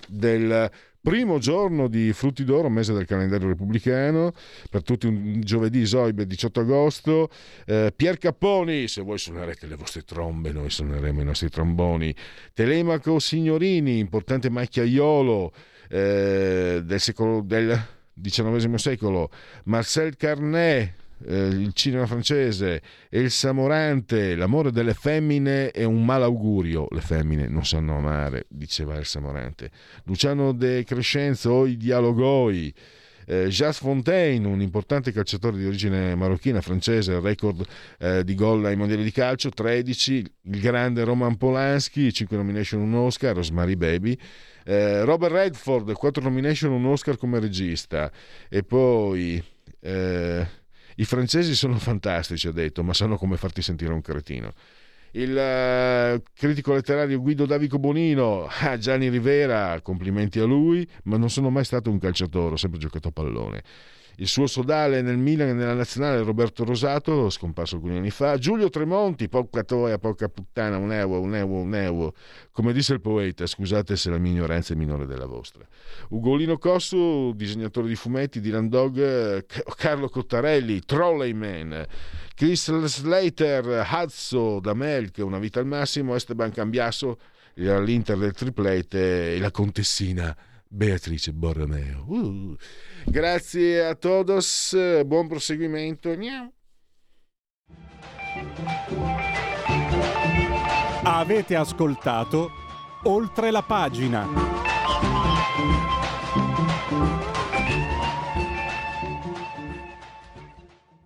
del primo giorno di Frutti d'Oro, mese del calendario repubblicano, per tutti un giovedì Zoibe 18 agosto. Eh, Pier Capponi, se voi suonerete le vostre trombe, noi suoneremo i nostri tromboni. Telemaco Signorini, importante macchiaiolo eh, del, secolo, del XIX secolo. Marcel Carnet, eh, il cinema francese e il Samorante, l'amore delle femmine è un malaugurio, le femmine non sanno amare, diceva il Samorante. Luciano De Crescenzo, i dialogoi. Eh, Jas Fontaine, un importante calciatore di origine marocchina, francese, record eh, di gol ai mondiali di calcio, 13, il grande Roman Polanski, 5 nomination, un Oscar, Rosemary Baby, eh, Robert Redford, 4 nomination, un Oscar come regista, e poi... Eh, i francesi sono (laughs) fantastici, ha detto, ma sanno come farti sentire un cretino. Il uh, critico letterario Guido Davico Bonino, (laughs) ah, Gianni Rivera, complimenti a lui, ma non sono mai stato un calciatore, ho sempre giocato a pallone. Il suo sodale nel Milan e nella nazionale Roberto Rosato, scomparso alcuni anni fa. Giulio Tremonti, poca toia, poca puttana, un euro, un euro, un euro. Come disse il poeta, scusate se la mia ignoranza è minore della vostra. Ugolino Cossu, disegnatore di fumetti, Dylan Dog, Carlo Cottarelli, Trolleyman, Chris Slater, Hazzo, Melk, Una vita al massimo, Esteban Cambiasso, l'Inter del triplete e la contessina Beatrice Borromeo. Uh. Grazie a todos, buon proseguimento. Miau. Avete ascoltato oltre la pagina.